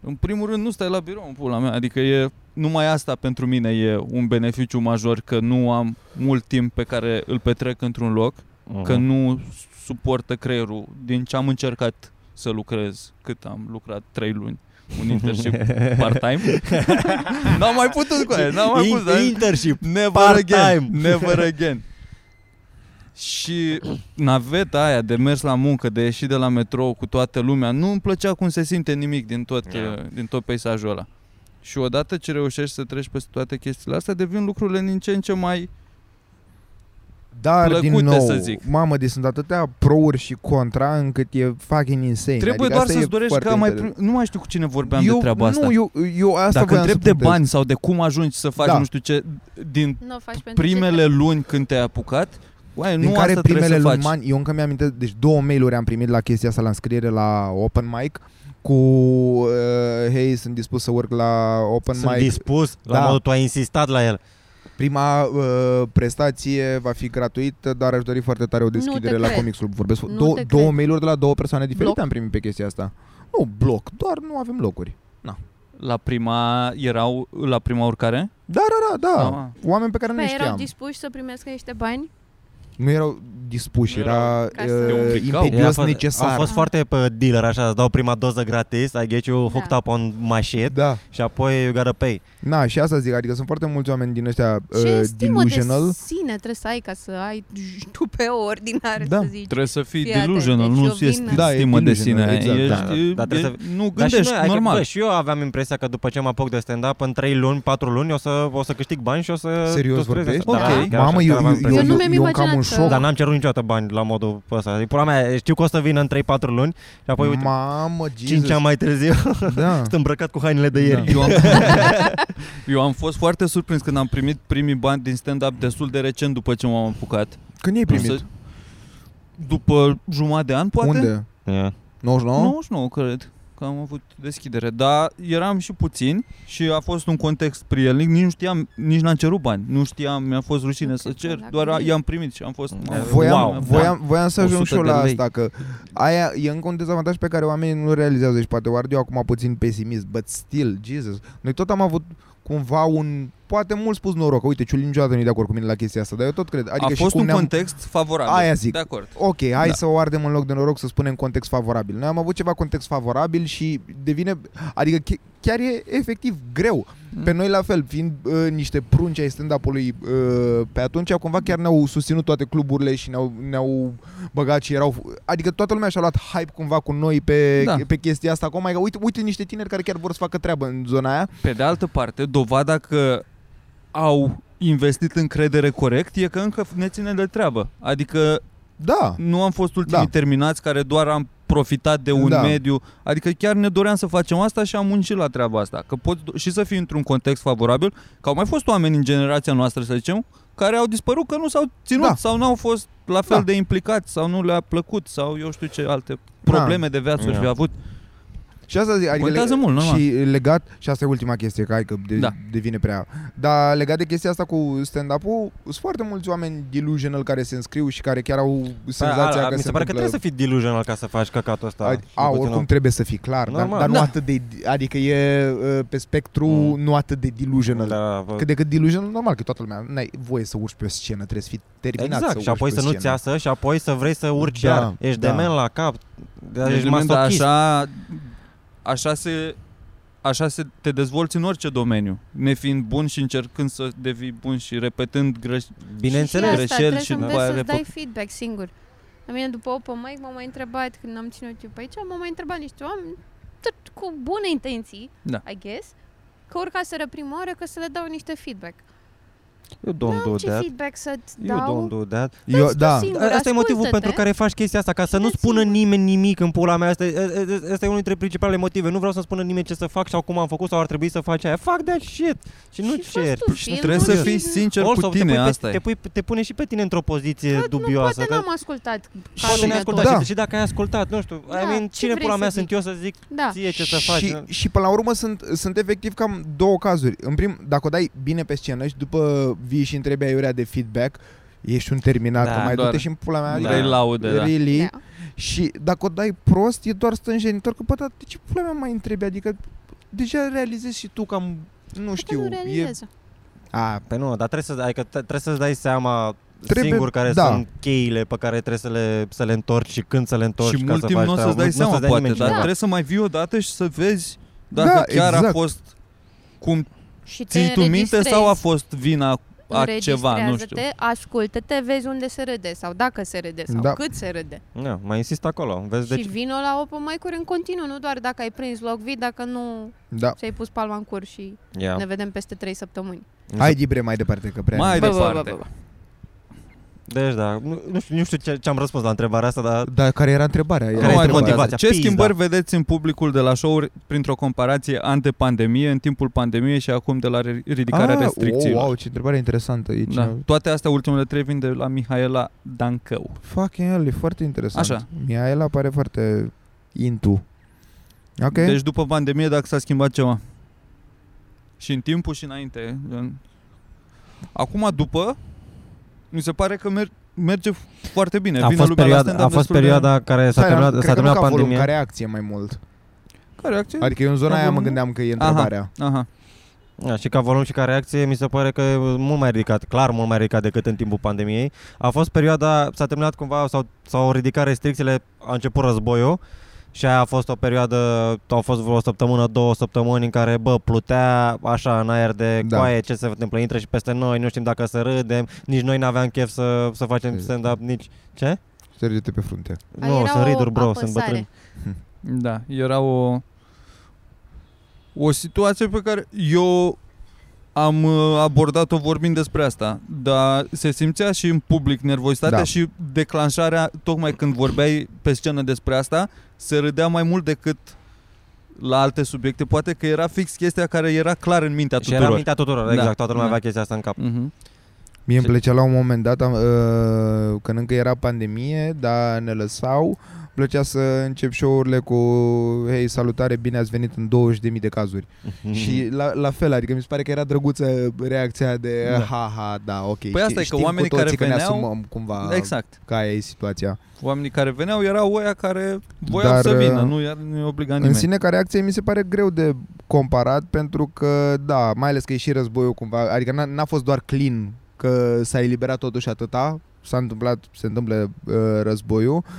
În primul rând nu stai la birou, în pula mea, adică e numai asta pentru mine e un beneficiu major că nu am mult timp pe care îl petrec într-un loc,
Mhm.
că nu suportă creierul din ce am încercat să lucrez cât am lucrat 3 luni un internship part-time. n-am mai putut cu aia, n-am mai
In-
putut. dar-
Internship.
Never
part-time.
again, never again. Și naveta aia de mers la muncă, de ieșit de la metrou cu toată lumea, nu îmi plăcea cum se simte nimic din tot,
Yeah.
uh, din tot peisajul ăla. Și odată ce reușești să treci peste toate chestiile astea, devin lucrurile din ce în ce mai...
Dar, din
plăcute,
nou,
să zic.
mamă, deci sunt atâtea prouri și contra încât e fucking insane.
Trebuie
adică
doar
asta
să-ți
e
dorești
foarte
ca mai...
interesant.
Prim... Nu mai știu cu cine vorbeam
eu,
de treaba
nu,
asta.
eu, eu asta
Dacă
voiam să
întreb de
punctez.
bani sau de cum ajungi să faci
Da.
nu știu ce, din
Nu o faci pentru
primele
ce
luni când te-ai apucat, Uai,
din
nu
care
asta
primele
trebuie să
luni
faci.
mani, eu încă mi-am aminte, deci două mail-uri am primit la chestia asta la înscriere la open mic cu uh, hei, sunt dispus să urc la open
Sunt
mic.
dispus, la
Da.
modul tu ai insistat la el.
Prima uh, prestație va fi gratuită, dar aș dori foarte tare o deschidere
te
la
cred.
Comics Club. Vorbesc
Nu
două,
te
două
cred.
mail-uri de la două persoane diferite
Bloc?
am primit pe chestia asta. Nu bloc, doar nu avem locuri.
La prima, erau la prima urcare?
Da, da, da, da.
Ah.
Oameni pe care nu
Păi
le
erau
știam.
dispuși să primească niște bani?
Nu erau dispuși,
Nu
era
erau
ca să-
Te
uh,
obligau.
Ei,
imperios
a fost,
necesar.
Au fost foarte pe dealer așa, îți dau prima doză gratis, I get you hooked
Da.
up on my shit
Da.
și apoi you gotta pay.
Na, și asta zic, adică sunt foarte mulți oameni din ăștia
Ce
uh,
stimă
delusional.
de sine trebuie să ai ca să ai tu pe ordinare
Da.
să zici.
Trebuie să fii
Fii atent,
delusional,
deci
nu
eu
ți este
vin-
Da, e
stimă de
delusional,
sine.
exact,
Ești,
da, da.
e-
Dar trebuie
e- nu
Dar și
gândești,
noi, adică,
normal.
bă, și eu aveam impresia că după ce mă apuc de stand-up, în 3 luni, 4 luni, o să, o să câștig bani și o să...
Serios
tot crezi
vorbești?
asta.
Ok.
Da, chiar
Mamă,
așa,
eu,
chiar aveam
eu,
impresia.
eu,
Eu nu mi-am
eu încă am un
imaginat că-
șoc.
Dar n-am cerut niciodată bani la modul ăsta. Adică, pula mea, știu că o să vină în 3-4 luni și apoi, uite,
Mamă,
5
Jesus.
ani mai târziu,
Da.
sunt îmbrăcat cu hainele de ieri.
Eu am, eu am fost foarte surprins când am primit primii bani din stand-up destul de recent după ce m-am apucat.
Când ai primit?
Să- După jumătate de an, poate?
Unde?
Yeah.
99?
99, cred că am avut deschidere, dar eram și puțin și a fost un context prielnic, nici nu știam, nici n-am cerut bani, nu știam, mi-a fost rușine să cer, doar a- i-am primit și am fost... mamă,
Voiam,
Wow,
voiam, voiam să ajung
100
și eu
de
la
lei.
asta, că aia e încă un dezavantaj pe care oamenii nu realizează și poate Oard eu acum puțin pesimist, but still, Jesus. Noi tot am avut cumva un, poate mult spus noroc, că uite, Ciulin niciodată nu e de acord cu mine la chestia asta, dar eu tot cred. Adică
a
și
fost
cum
un
ne-am,
context favorabil.
Aia zic.
De acord.
Ok, hai
Da.
să o ardem în loc de noroc să spunem context favorabil. Noi am avut ceva context favorabil și devine, adică chi- chiar e efectiv greu.
Mm.
Pe noi la fel, fiind uh, niște prunci ai stand-up-ului uh, pe atunci, cumva chiar ne-au susținut toate cluburile și ne-au, ne-au băgat și erau... Adică toată lumea și-a luat hype cumva cu noi pe,
Da.
pe chestia asta. Cum, uite, uite niște tineri care chiar vor să facă treabă în zona aia.
Pe de altă parte, dovada că au investit încredere corect e că încă ne ține de treabă. Adică
Da,
nu am fost ultimii
Da.
terminați care doar am profitat de un
Da.
mediu. Adică chiar ne doream să facem asta și am muncit la treaba asta. Că poți do- și să fii într-un context favorabil, că au mai fost oameni în generația noastră, să zicem, care au dispărut că nu s-au ținut
Da.
sau nu au fost la fel
Da.
de implicați sau nu le-a plăcut sau eu știu ce alte probleme de viață
Da.
și fi avut.
Și asta zic, adică
Contează mult, normal.
Și legat, și asta e ultima chestie, că hai că de,
Da.
devine prea. Dar legat de chestia asta cu stand-up-ul, sunt foarte mulți oameni delusional care se înscriu și care chiar au senzația
A, a,
că
mi
se
se pare că
întâmplă...
trebuie să fii delusional ca să faci căcatul ăsta.
A,
Și
a,
puțin
oricum
o-
trebuie să fii clar, dar,
Normal.
dar nu
Da.
atât de, adică e uh, pe spectru
Mm.
nu atât de delusional.
Da, bă.
Cât de cât delusional, normal că toată lumea n-ai voie să urci pe o scenă, trebuie să fii terminat
Exact,
să
și
urci
apoi
pe
să nu-ți
scenă.
iasă și apoi să vrei să urci
Da,
iar. Ești
da.
dement la cap. Dar ești
Element, dar
masochist.
așa, așa se așa se te dezvolți în orice domeniu, nefiind bun și încercând să devii bun și repetând greș...
Bineînțeles.
și
greșeli
asta, trebuie
și
să
după
înveți
aia
să-ți
le
dai feedback singur. La mine după open mic m-au mai întrebat, când am ținut eu pe aici, m-au mai întrebat niște oameni tot cu bune intenții,
Da.
I guess, că urcaseră prima oară că să le dau niște feedback.
You don't do
N-am ce
that.
feedback să-ți
You
dau.
don't do that.
Eu,
Dă-ți tu
da,
singur,
Asta e motivul
ascultă-te.
pentru care faci chestia asta, ca să nu
Dă-ți
spună
singur.
nimeni nimic în pula mea. Asta e, asta e unul dintre principalele motive. Nu vreau să spună nimeni ce să fac sau cum am făcut sau ar trebui să faci aia. Fuck that shit. Și nu
Și faci
cer.
tu
Și
filmul
trebuie să
și-
fii sincer
Also,
cu
te
tine,
pui pe-
asta
te,
e.
pui, te pune și pe tine într-o poziție
Bă, Nu,
dubioasă.
poate
că-
n-am ascultat. ca
Poate
lumea
ne-ai ascultat
Da.
și, și dacă ai ascultat, nu știu,
Da,
I mean,
ce
cine
vrei
pula
să
mea
zic?
sunt eu să zic
Da.
ție ce să faci?
și, și până la urmă sunt, sunt efectiv cam două cazuri. În prim, dacă o dai bine pe scenă și după vii și întrebi aiurea de feedback, ești un terminat,
Da,
că mai
doar
du-te și în pula mea.
Da.
Vrei laude, da.
Really?
Da.
Și dacă o dai prost, e doar stânjenitor, că bă, dar de ce pula mea mai întrebi? Adică deja realizezi și tu cam, nu
Că
știu,
nu
e...
realizează.
A,
Păi nu, dar trebuie, să, adică te- trebuie să-ți dai seama
Trebuie-
singur care
da.
sunt cheile pe care trebuie să le, să le întorci și când să le întorci
și
ca
mult
să
timp
faci
nu o să-ți
treaba.
dai
Nu- nu o
seama,
să-ți dea
poate,
nimeni
dar
cineva.
trebuie să mai vii odată și să vezi dacă
Da,
chiar a
exact.
fost cum
Și te
ții tu minte
înregistrezi.
sau a fost vina a ceva, nu știu.
Înregistrează-te, ascultă-te, vezi unde se râde sau dacă se râde sau
Da.
cât se râde.
Da, mai insist acolo. Vezi,
Deci...
deci,
Și vino la open mic-uri în continuu, nu doar dacă ai prins loc vii, dacă nu
Da.
ți-ai pus palma în cur și
yeah.
ne vedem peste 3 săptămâni.
Hai, Gibre, mai departe, că prea...
Mai
Bă, bă,
departe.
bă, bă, bă.
Deci da, nu, nu știu, nu știu ce, ce am răspuns la întrebarea asta, dar
Dar care era întrebarea? Era
Nu
Care
mai
este
întrebarea.
contează.
motivația?
Ce
Pizda.
schimbări vedeți în publicul de la show-uri printr-o comparație ante-pandemie, în timpul pandemiei și acum de la re- ridicarea
Ah,
restricțiilor?
Oh, wow, ce întrebare interesantă. E
Da. Toate astea, ultimele trei, vin de la Mihaela Dancău.
Fucking hell, e foarte interesant.
Așa.
Miaela pare foarte into. Ok.
Deci după pandemie, dacă s-a schimbat ceva. Și în timpul și înainte. În- Acum, după, mi se pare că mer- merge foarte bine.
a
Vine
fost,
lumea la
perioada,
stand-up
a fost
destul de-
perioada care s-a
Stai,
terminat,
cred
s-a
că nu
terminat
ca volum,
pandemia.
ca reacție mai mult.
Care reacție?
Adică eu în zona
Ca
aia mă
volum?
gândeam că e întrebarea.
Aha.
Da, și ca volum și ca reacție mi se pare că e mult mai ridicat, clar mult mai ridicat decât în timpul pandemiei. A fost perioada, s-a terminat cumva, s-au, s-au ridicat restricțiile, a început războiul și aia a fost o perioadă, au fost vreo o săptămână, două săptămâni în care, bă, plutea așa în aer de
Da.
coaie, ce se întâmplă, intră și peste noi, nu știm dacă să râdem, nici noi n-aveam chef să, să facem
Ce-
stand-up, nici... Ce?
Serge-te pe frunte.
Aia
Nu,
era
sunt
o
riduri, bro, sunt
apăsare.
bătrân.
Da, era o o situație pe care eu am uh, abordat-o vorbind despre asta, dar se simțea și în public nervozitatea
Da.
și declanșarea, tocmai când vorbeai pe scenă despre asta, se râdea mai mult decât la alte subiecte. Poate că era fix chestia care era clar în mintea
Și
tuturor.
era mintea tuturor,
Da.
exact, toată lumea
Da.
avea chestia asta în cap.
Mhm.
Mie îmi
Și-
plăcea la un moment dat, am, uh, când încă era pandemie, dar ne lăsau, plăcea să încep show-urile cu Hei, salutare, bine ați venit în 20.000 de cazuri. Și la, la fel, adică mi se pare că era drăguță reacția de
Da.
ha, ha, da, ok.
Păi asta e că
știm cu
oamenii
toții
care
că ne
veneau-
asumăm cumva
Exact.
că aia e situația.
Oamenii care veneau erau oia care voiau
Dar,
să vină,
uh,
nu, i- nu obliga
În
nimeni.
sine, ca reacție, mi se pare greu de comparat pentru că, da, mai ales că e și războiul cumva, adică n-a, n-a fost doar clean că s-a eliberat totuși atâta, s-a întâmplat, se întâmplă uh, războiul, Și-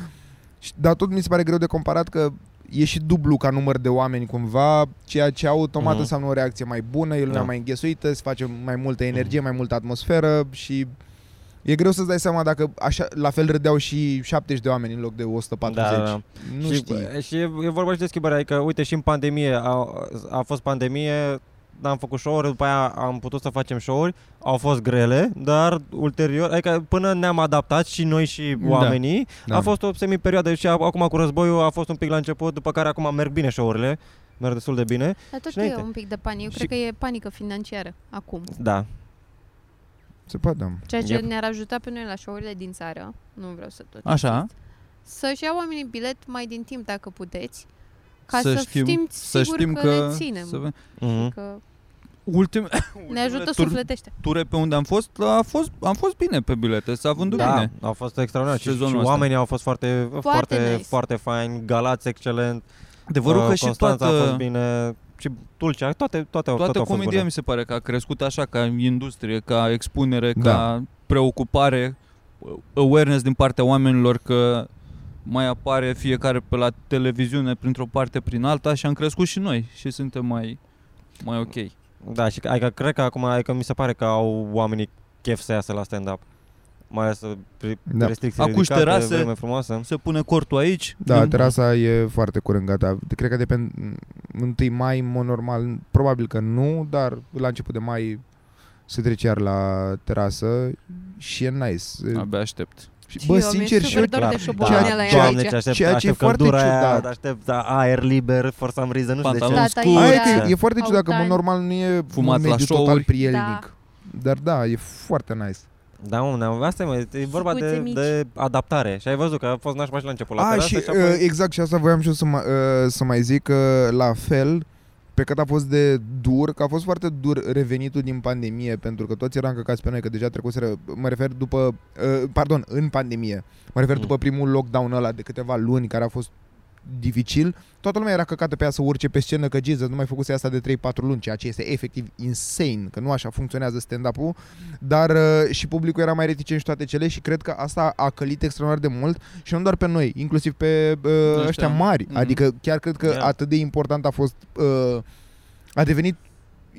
dar tot mi se pare greu de comparat că e și dublu ca număr de oameni cumva, ceea ce automat
Mhm.
înseamnă o reacție mai bună, e lumea
Da.
mai înghesuită, se face mai multă energie, mai multă atmosferă și e greu să-ți dai seama dacă așa, la fel râdeau și 70 de oameni în loc de 140.
Da, da.
Nu
și,
știi.
Și e, e vorba și de schimbare, adică uite și în pandemie a, a fost pandemie, am făcut show-uri, după aia am putut să facem show-uri, au fost grele, dar ulterior, adică până ne-am adaptat și noi și
Da.
oamenii,
Da.
a fost o semi-perioadă și a- acum cu războiul a fost un pic la început, după care acum merg bine show-urile, merg destul de bine,
Dar tot
Și
e
înainte.
un pic de panică. Eu
Și-
cred că e panică financiară acum.
da.
Se poate, da.
Ceea ce
Yep.
ne-ar ajuta pe noi la show-urile din țară, nu vreau să tot
Așa.
insist, să-și iau oamenii bilet mai din timp dacă puteți, ca
Să
să,
știm-
știm,
Să
sigur
știm
că,
că...
ne ținem.
Să ve-
Mhm.
Că
Ultime,
ne ajută
tur-
sufletește.
ture pe unde am fost, a fost, am fost bine pe bilete, s-a vândut
Da,
bine.
au fost extraordinar și, și
Sezonul ăsta.
oamenii au fost foarte, foarte,
nice.
foarte fain, Galați excelent,
Adevărul
uh,
că și
Constanța a fost
toată,
bine, și Tulcea, toate, toate, au-
toată
toate au fost
comedia
bune.
mi se pare că a crescut așa ca industrie, ca expunere,
Da.
ca preocupare, awareness din partea oamenilor că mai apare fiecare pe la televiziune printr-o parte prin alta și am crescut și noi și suntem mai, mai ok.
Da, și adică cred că acum, adică mi se pare că au oamenii chef să iasă la stand-up. Mai ales uh, pri-
Da.
restricții
Acum și
ridicate,
terase.
vreme frumoasă.
Se pune cortul aici.
Da,
din-
terasa e foarte curând gata. Cred că de pe 1 mai, în mod normal, probabil că nu, dar la început de mai se trece iar la terasă și e nice.
Abia aștept.
Și, bă,
Eu,
sincer,
mi-e
și eu,
super dor de
Clar.
șobolanele
Da,
aia
Doamne,
aici.
ce aștept,
Ceea ce e
aștept
foarte
căldura
ciudat.
aia, aștept da, aer liber, for some reason, nu știu de
Pantaloni
ce.
Da,
scurți.
Aia e,
Aia.
că e foarte ciudat că, în mod
Autani.
normal, nu e
Fumat
un
la
mediu total
show-uri.
prielnic. Dar da, e foarte nice.
Da, mă, ne-am- asta e, mă, e vorba
Scuțe
de,
mici.
de adaptare. Și ai văzut că a fost nașpa și la început la
A,
terasă
și
și apoi...
uh, exact, și asta voiam și eu să, mai, uh, să mai zic că la fel, pe cât a fost de dur, că a fost foarte dur revenitul din pandemie, pentru că toți eram căcați pe noi, că deja trecuseră, mă refer după, uh, pardon, în pandemie, mă refer
Mm.
după primul lockdown ăla de câteva luni, care a fost dificil, toată lumea era căcată pe ea să urce pe scenă că Jesus nu mai făcuse asta de 3-4 luni, ceea ce este efectiv insane, că nu așa funcționează stand-up-ul, dar uh, și publicul era mai reticent și toate cele și cred că asta a călit extraordinar de mult și nu doar pe noi, inclusiv pe uh,
Ăștia.
ăștia mari,
Mhm.
adică chiar cred că
Yeah.
atât de important a fost, uh, a devenit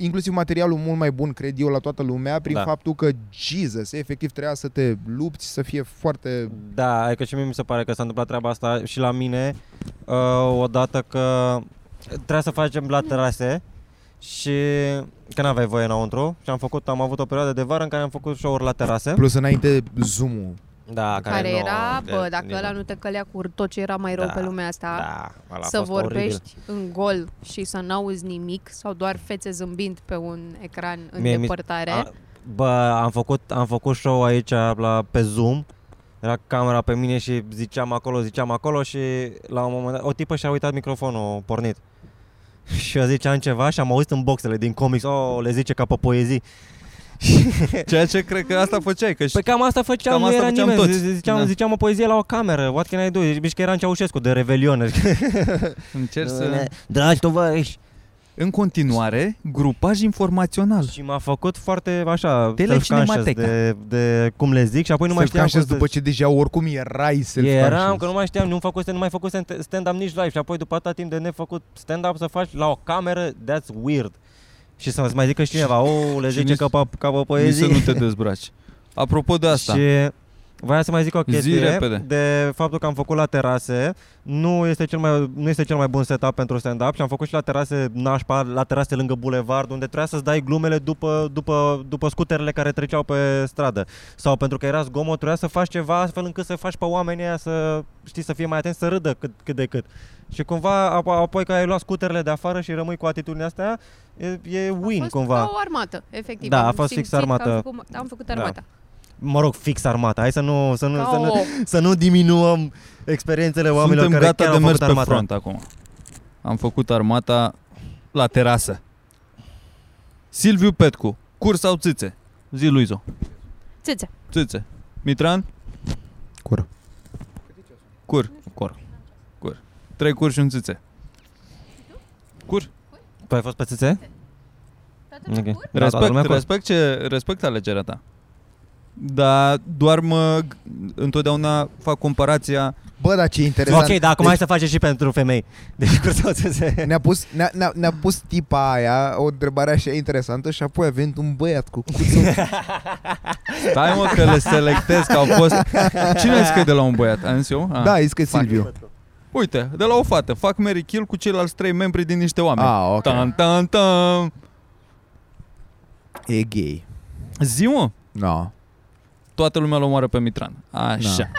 inclusiv materialul mult mai bun, cred eu, la toată lumea, prin
Da.
faptul că Jesus, efectiv, trebuia să te lupți, să fie foarte...
Da, adică și mie mi se pare că s-a întâmplat treaba asta și la mine uh, odată că trebuia să facem la terase și că n-aveai voie înăuntru și am făcut, am avut o perioadă de vară în care am făcut show-uri la terase.
Plus înainte Zoom-ul.
Da, care,
Care
nu,
era,
de-
bă, dacă
nici
ăla
nu.
nu te călea cu tot ce era mai rău
Da,
pe lumea asta,
Da, ăla a
să
fost
vorbești în gol și să n-auzi nimic sau doar fețe zâmbind pe un ecran în
Mie mi-
depărtare.
A, bă, am făcut, am făcut show aici la, pe Zoom era camera pe mine și ziceam acolo, ziceam acolo și la un moment dat o tipă și-a uitat microfonul pornit. Și eu ziceam ceva și am auzit în boxele din comics, oh, le zice ca pe poezii.
Ceea ce cred că asta făceai, că și
Păi cam asta făceam,
Cam
nu
asta
era
făceam
nimeni.
toți.
Ziceam,
Da.
ziceam o poezie la o cameră, what can I do? Zici că era în Ceaușescu de Revelion.
încerci să...
Dragi tovarăși.
În continuare, grupaj informațional.
Și m-a făcut foarte așa
Telecinemateca.
self-conscious de, de cum le zic și apoi nu mai știam cum să-
după ce deja oricum erai self
Eram că nu mai știam, nu făcusem, nu mai făcusem stand-up nici live și apoi după atâta timp de nefăcut stand-up să faci la o cameră, that's weird. Și să mai zică și cineva, oh, le
Și
zice
nici-
ca pe, ca pe
Nici să
poezie.
nu te dezbraci. Apropo de asta,
Și voiam să mai zic o
Zi
chestie
repede.
de faptul că am făcut la terase, nu este cel mai, nu este cel mai bun setup pentru stand-up și am făcut și la terase nașpa, la terase lângă bulevard, unde trebuia să-ți dai glumele după, după, după scuterele care treceau pe stradă. Sau pentru că era zgomot, trebuia să faci ceva astfel încât să faci pe oamenii aia să, știi, să fie mai atenți, să râdă cât, cât de cât. Și cumva, ap- apoi că ai luat scuterele de afară și rămâi cu atitudinea asta, e, e
a
win
fost
cumva.
ca o armată, efectiv.
Da, a
Am
fost fix
simțit că
armată.
Am făcut, am făcut
Da.
Armata.
Mă rog, fix armata. Hai să nu, să nu,
Ca
să nu,
o...
să nu diminuăm experiențele oamenilor
suntem
care
gata
chiar
de
au
mers
făcut
pe
armata.
front acum. Am făcut armata la terasă. Silviu Petcu, cur sau țâțe? Zi Luizo.
Țâțe.
Țâțe. Mitran?
Cur.
Cur. Cur. Cur. Trei cur și un țâțe. Cur.
Tu ai fost pe țâțe? Ok. Da, toată
Respect,
lumea cur.
respect, ce, respect alegerea ta. Dar doar mă, întotdeauna fac comparația
Bă, dar ce interesant.
Ok, dar acum hai să facem și pentru femei. Deci cur sau țâțe?
Ne-a pus, ne-a, ne-a, ne-a pus tipa aia o întrebare așa interesantă și apoi a venit un băiat cu cuțul.
Stai mă că le selectez că au fost Cine a zis că e de la un băiat? Am zis eu? Ah.
da, zis că e
Fac.
Silviu.
Uite, de la o fată Fac Mary Kill cu ceilalți trei membri din niște oameni
Ah, ok.
Tan, tan, tan.
E gay.
Zi mă
No.
Toată lumea îl omoară pe Mitran Așa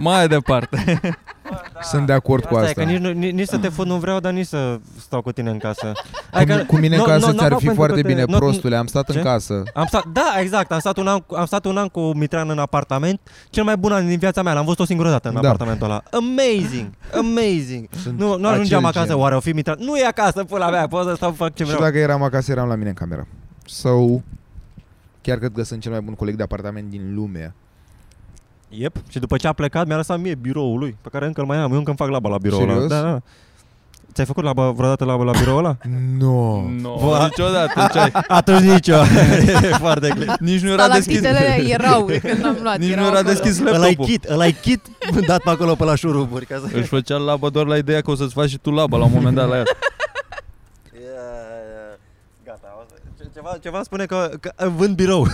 Mai departe
Sunt de acord cu
Asta e
asta.
că nici, nu, nici, nici să te fut nu vreau, dar nici să stau cu tine în casă.
Cu, cu mine în
nu-
casă
nu- nu
ți-ar
fac
fi
pentru
foarte
că te-
bine,
nu-
prostule. Am stat
Ce?
în casă.
Am stat, da, exact, am stat, un an, am stat un an cu Mitran în apartament, cel mai bun an din viața mea, l-am văzut o singură dată în
Da.
apartamentul ăla. Amazing, amazing.
Sunt
Nu, nu ajungeam
acel
acasă,
gen.
oare o fi Mitran? Nu e acasă, pula mea, pot să stau fac ce
Și
vreau.
dacă eram acasă, eram la mine în cameră. So, chiar cred că sunt cel mai bun coleg de apartament din lume.
Yep. Și după ce a plecat, mi-a lăsat mie biroul lui, pe care încă îl mai am. Eu încă îmi fac laba la biroul ăla.
Serios?
Da, da. Ți-ai făcut laba vreodată laba la biroul ăla?
No.
no,
Bă.
Niciodată ce ai?
Atunci nici eu. e foarte clar.
Nici nu era deschis
Stalactitele erau de când am luat.
Nici
erau
nu era
acolo.
deschis
Ăla-i
laptopul
kit, ăla-i kit dat pe acolo pe la șuruburi. Ca să...
Își făcea labă doar la ideea că o să-ți faci și tu labă la un moment dat la el
Gata, o să- ce- ceva, ceva spune că, că vând birou.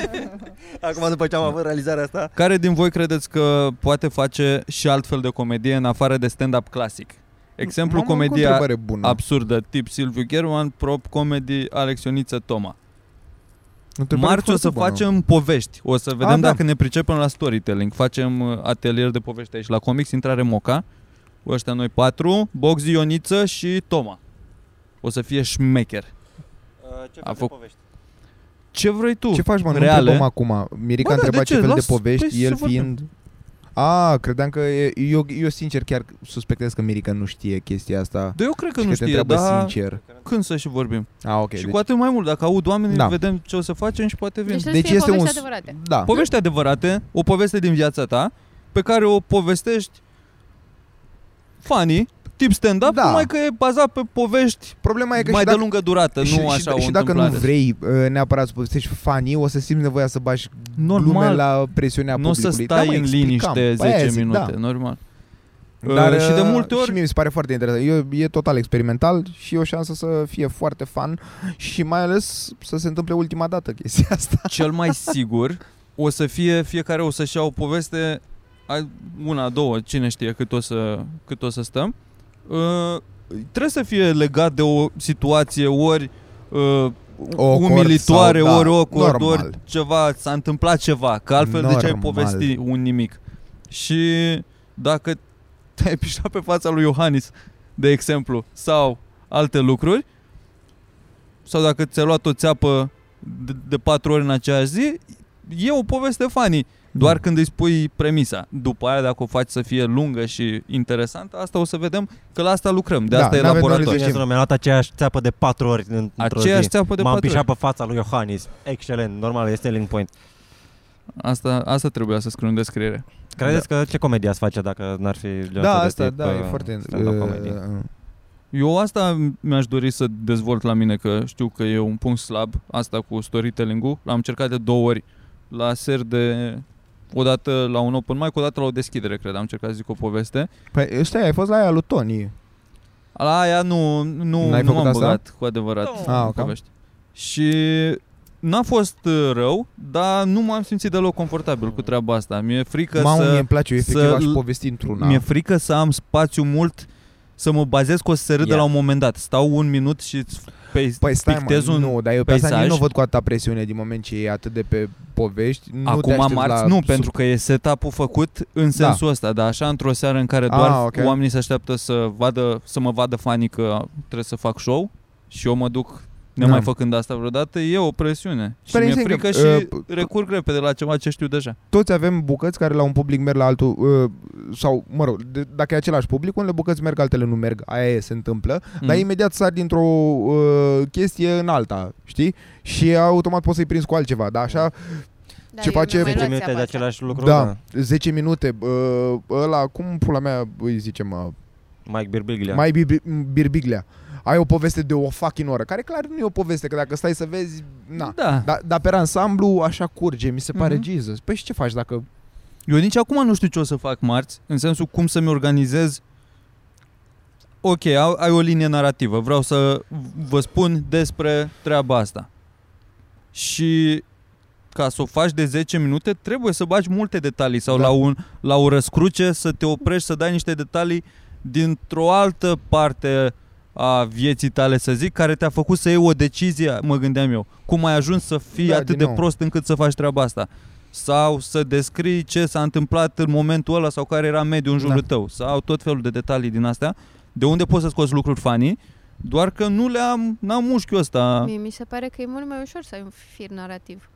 Acum după ce am avut realizarea asta.
Care din voi credeți că poate face și altfel de comedie în afară de stand-up clasic? Exemplu,
Mamă, încă o
comedia
întrebare bună.
absurdă, tip Silviu German, prop comedy Alex Ioniță Toma.
Întrebare
Marți o să
foarte bună.
facem povești. O să vedem
A, da.
dacă ne pricepem la storytelling. Facem uh, atelier de povești aici la Comics, intrare Moca. Cu ăștia noi patru, Box Ioniță și Toma. O să fie șmecher.
Ce
A
fel de
făc-
povești?
Ce vrei tu?
Ce faci, mă? Nu
Reale?
întrebăm acum. Mirica
Bă,
a
da,
întrebat
de
ce
ce?
fel de
Las-
povești,
păi,
el
să vorbim.
fiind... A, credeam că... E, eu, eu sincer chiar suspectez că Mirica nu știe chestia asta.
Da, eu cred că
și
nu
că te
știe,
întreabă
dar
sincer.
când să și vorbim?
A, ok.
și
deci,
cu atât mai mult, dacă aud oamenii,
Da.
vedem ce o să facem și poate vin.
Deci trebuie
Deci
să
este
fie
un...
povești
s-
adevărate.
Da.
Povești adevărate, o poveste din viața ta, pe care o povestești funny, tip stand-up,
Da.
numai că e bazat pe povești
Problema e că
mai
și
de
dacă,
lungă durată,
și,
nu
și,
așa o
și dacă nu
întâmplare.
vrei uh, neapărat să povestești funny, o să simți nevoia să bagi glume
Normal,
la presiunea
nu o să
publicului.
stai
da, mă,
în
explicam.
liniște
Păi aia
10
zic,
minute,
Da.
normal.
Dar,
Uh, și de
uh,
multe ori-
Și mie mi se pare foarte interesant. E, e total experimental și e o șansă să fie foarte fun și mai ales să se întâmple ultima dată chestia asta.
Cel mai sigur o să fie, fiecare o să-și ia o poveste, ai- una, două, cine știe cât o să, cât o să stăm. Uh, trebuie să fie legat de o situație ori uh,
Awkward
umilitoare,
sau, da,
ori awkward,
normal.
ori ceva, s-a întâmplat ceva, că altfel de ce ai
Normal.
povesti un nimic. Și dacă te-ai pișat pe fața lui Iohannis, de exemplu, sau alte lucruri, sau dacă ți-a luat o țeapă de, de patru ori în aceeași zi, e o poveste funny. Doar când îi spui premisa. După aia, dacă o faci să fie lungă și interesantă, asta o să vedem că la asta lucrăm. De
Da,
asta e
n-avem
laborator.
doar
Cine sună? Mi-a luat aceeași țeapă de patru ori în- într-o
Aceeași
zi.
țeapă de
M-am
patru
pișat
ori.
pe fața lui Iohannis. Excelent, normal, este selling point.
Asta, asta trebuia să scriu în descriere.
Credeți că ce comedie ați face dacă n-ar fi genul
Da,
ăsta de
asta,
tip,
da, e
uh,
foarte...
stand-up comedy?
uh,
Eu asta mi-aș dori să dezvolt la mine, că știu că e un punct slab, asta cu storytelling-ul. L-am încercat de două ori la ser de o dată la un open mic, o dată la o deschidere, cred. Am încercat să zic o poveste.
Păi stai, ai fost la aia lui Tony.
La aia nu, nu,
N-ai
nu
făcut
m-am
asta?
băgat cu adevărat
Ah,
în
ok.
povești. Și n-a fost uh, rău, dar nu m-am simțit deloc confortabil cu treaba asta. Mi-e frică
Mamă,
să...
mie îmi place, eu efectiv
să-
aș povesti într-una.
Mi-e frică să am spațiu mult să mă bazez că o să se râdă
Ia.
la un moment dat. Stau un minut și îți pe,
Păi stai mă,
pictez un
nu, dar eu pe asta
peisaj.
nici nu o văd cu atâta presiune din moment ce e atât de pe povești. Nu te
Acum
aștepți
marți
la
nu,
sub-
pentru că e setup-ul făcut în sensul ăsta, dar așa într-o seară în care doar
Ah, ok.
oamenii se așteaptă să, vadă, să mă vadă fanii că trebuie să fac show și eu mă duc nemai
Da.
făcând asta vreodată, e o presiune. Și
Păi
mi-e
înseamnă
frică
că,
și
uh,
recurg repede la ceva ce știu deja.
toți avem bucăți care la un public merg la altul uh, sau, mă rog, de, dacă e același public, unele bucăți merg, altele nu merg, aia e, se întâmplă, mm. dar
Mm.
imediat sar dintr-o uh, chestie în alta, știi? Și automat poți să-i prinzi cu altceva, dar așa,
Da,
Ce
eu
face-
mi-am mai
10
luat
minute
țeapa
de
asta.
același lucru?
da, 10 minute, uh, ăla, cum pula mea îi zicem, uh,
Mike Birbiglia.
mai Birbi- birbiglea. Ai o poveste de o fucking oră, care clar nu e o poveste, că dacă stai să vezi, na.
Da.
Dar da, pe ansamblu așa curge, mi se pare
Mhm.
Jesus. Păi și ce faci dacă...
Eu nici acum nu știu ce o să fac marți, în sensul cum să-mi organizez Ok, ai, ai o linie narrativă, vreau să vă spun despre treaba asta. Și ca să o faci de 10 minute, trebuie să bagi multe detalii sau
Da.
la, un, la o răscruce să te oprești, să dai niște detalii dintr-o altă parte a vieții tale, să zic, care te-a făcut să iei o decizie, mă gândeam eu. Cum ai ajuns să fii
Da,
atât
din
de
nou.
prost încât să faci treaba asta? Sau să descrii ce s-a întâmplat în momentul ăla sau care era mediul în jurul
Da.
tău. Sau tot felul de detalii din astea. De unde poți să scoți lucruri funny, doar că nu le am, n-am mușchiul ăsta.
Mie mi se pare că e mult mai ușor să ai un fir narrativ.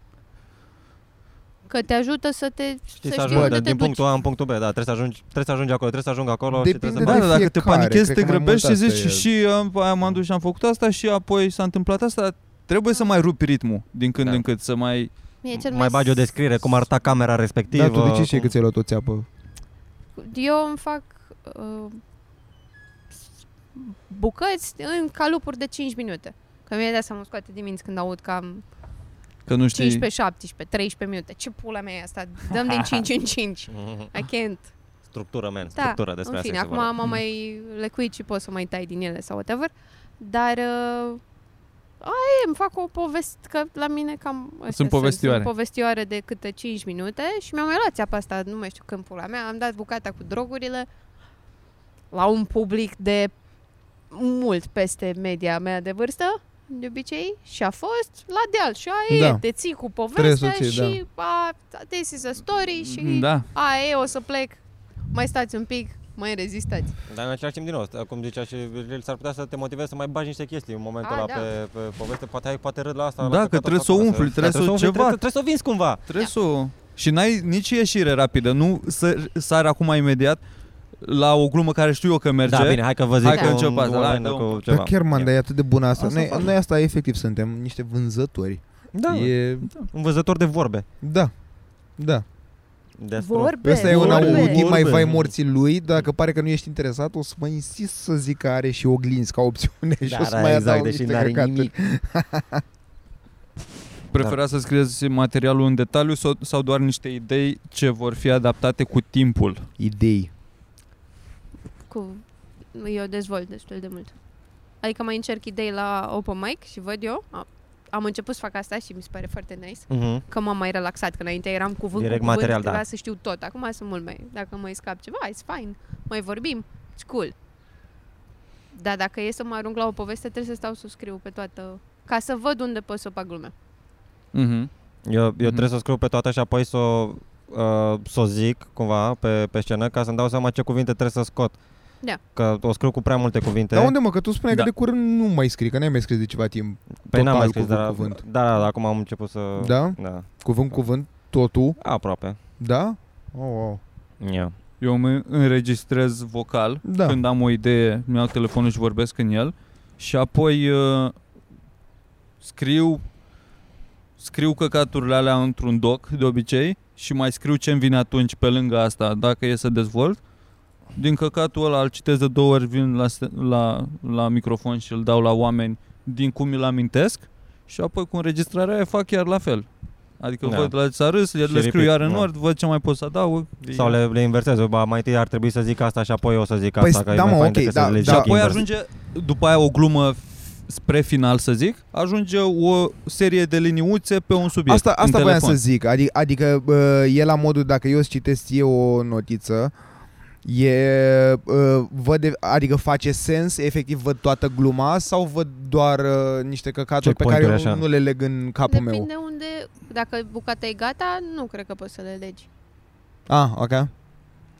Că te ajută să te
Știi
să
să
știi
ajungi
unde
de,
te
din
duci.
punctul A în punctul B, da, trebuie să ajungi, trebuie să ajungi acolo, trebuie să ajung acolo
Depinde
și
de
trebuie să
Da, da, dacă te
fiecare,
panichezi,
cred
te
că mai
grăbești și
mult
zici
asta e.
și uh, aia m-am dus și am făcut asta și apoi s-a întâmplat asta. Trebuie să mai rupi ritmul din când
Da.
în când, să mai...
Mie cel
mai bagi o descriere, cum arăta camera respectivă.
Da, tu de ce știi
cum-
că ți-ai luat o țeapă?
Eu îmi fac uh, bucăți în calupuri de 5 minute. Că mi-e de să mă scoate din minți când aud cam
Că nu știi...
15, 17, 13 minute. Ce pula mea e asta? Dăm din 5 în 5. I can't.
Structură, man,
Da,
structură despre
în
asta
fine,
este
acum
vorba.
am mai lecuit și pot să mai tai din ele sau whatever. Dar uh, aia e, îmi fac o poveste, că la mine cam astea
Sunt povestioare.
Sunt povestioare de câte 5 minute și mi-am mai luat țeapa asta, nu mai știu când pula mea, am dat bucata cu drogurile la un public de mult peste media mea de vârstă, de obicei, și a fost la deal. Și aia
Da.
e, te ții cu
Trebuie să
povestea
ții,
și a, this is a story și
Da.
aia e, o să plec, mai stați un pic, mai rezistați.
Dar în același timp, din nou, cum zicea și Virgil, s-ar putea să te motiveze să mai bagi niște chestii în momentul
A,
ăla
da.
pe, pe poveste. Poate ai, poate râd la asta.
Da,
la
că
căcatul
trebuie
ăsta
să o
acolo,
umfli, trebuie să
o
o
umfli,
ceva.
Trebuie, trebuie să o vinzi cumva.
Trebuie să o... Și n-ai nici ieșire rapidă, nu să sari acum imediat la o glumă care știu eu că merge.
Da, bine, hai că vă zic
Hai că
un
încep asta,
one-liner
hai, dă-o.
cu ceva.
Dar chiar, man,
Ia.
dar e atât de bună asta.
Asta
Noi,
fac.
noi asta efectiv suntem, niște vânzători.
Da,
E...
un văzător de vorbe.
Da. Da.
Despre-
Vorbe,
Ăsta e un
vorbe.
Audi mai
Vorbe.
vai morții lui, dacă pare că nu ești interesat, o să mă insist să zic că are și oglinzi ca opțiune și o să mai
exact,
adaug
deși
niște
n-are
căcaturi.
nimic.
Preferați să scrieți materialul în detaliu sau, sau doar niște idei ce vor fi adaptate cu timpul?
Idei.
Cu... Eu dezvolt destul de mult. Adică mai încerc idei la open mic și văd eu. Am- Am început să fac asta și mi se pare foarte nice.
Mhm.
Că m-am mai relaxat, că înainte eram cuvânt
Direct
cu cuvânt,
material,
trebuia
da.
să știu tot. Acum sunt mult mai... Dacă mai scap ceva, e fine. Mai vorbim, it's cool. Dar dacă e să mă arunc la o poveste, trebuie să stau să o scriu pe toată... Ca să văd unde pot să fac glume.
Mm-hmm.
Eu, eu
Mhm.
trebuie să o scriu pe toată și apoi să o, uh, să o zic cumva pe, pe scenă ca să-mi dau seama ce cuvinte trebuie să scot.
Da.
Că o scriu cu prea multe cuvinte.
Dar unde mă, că tu spuneai
Da.
că de curând nu mai scrii, că n-ai mai scris de ceva timp.
Păi n-am mai
total
scris, dar,
cuvânt, cuvânt.
Da, da, da, acum am început să...
Da?
Da.
Cuvânt, cuvânt, totul,
Aproape.
da? Oh, wow.
Yeah.
Eu mă înregistrez vocal
Da.
când am o idee, mi iau telefonul și vorbesc în el și apoi uh, scriu scriu căcaturile alea într-un doc de obicei și mai scriu ce îmi vine atunci pe lângă asta dacă e să dezvolt. Din căcatul ăla îl citesc de două ori, vin la, st- la, la microfon și îl dau la oameni din cum mi-l amintesc și apoi cu înregistrarea aia fac chiar la fel. Adică
Da.
da. văd la ce s-a râs, le,
Și
le scriu
repeat,
iar în
da.
ord, văd ce mai pot să adaug.
Sau le, le inversez. Ba, mai întâi ar trebui să zic asta și apoi o să zic
Păi,
asta. Că
da,
e mai
mă,
fain
ok,
decât
da,
să le
da.
zic
Și apoi
invers.
ajunge, după aia o glumă f- spre final să zic, ajunge o serie de liniuțe pe un subiect
Asta, asta
în
voiam
telefon.
să zic, adică, adică bă, e la modul, dacă eu îți citesc ție o notiță, e, uh, văd, de- adică face sens, efectiv văd toată gluma sau văd doar uh, niște căcaturi pe care eu
Checkpoint-uri așa.
nu le leg în capul meu?
Depinde unde... Dacă bucata e gata, nu cred că poți să le legi.
Ah, ok.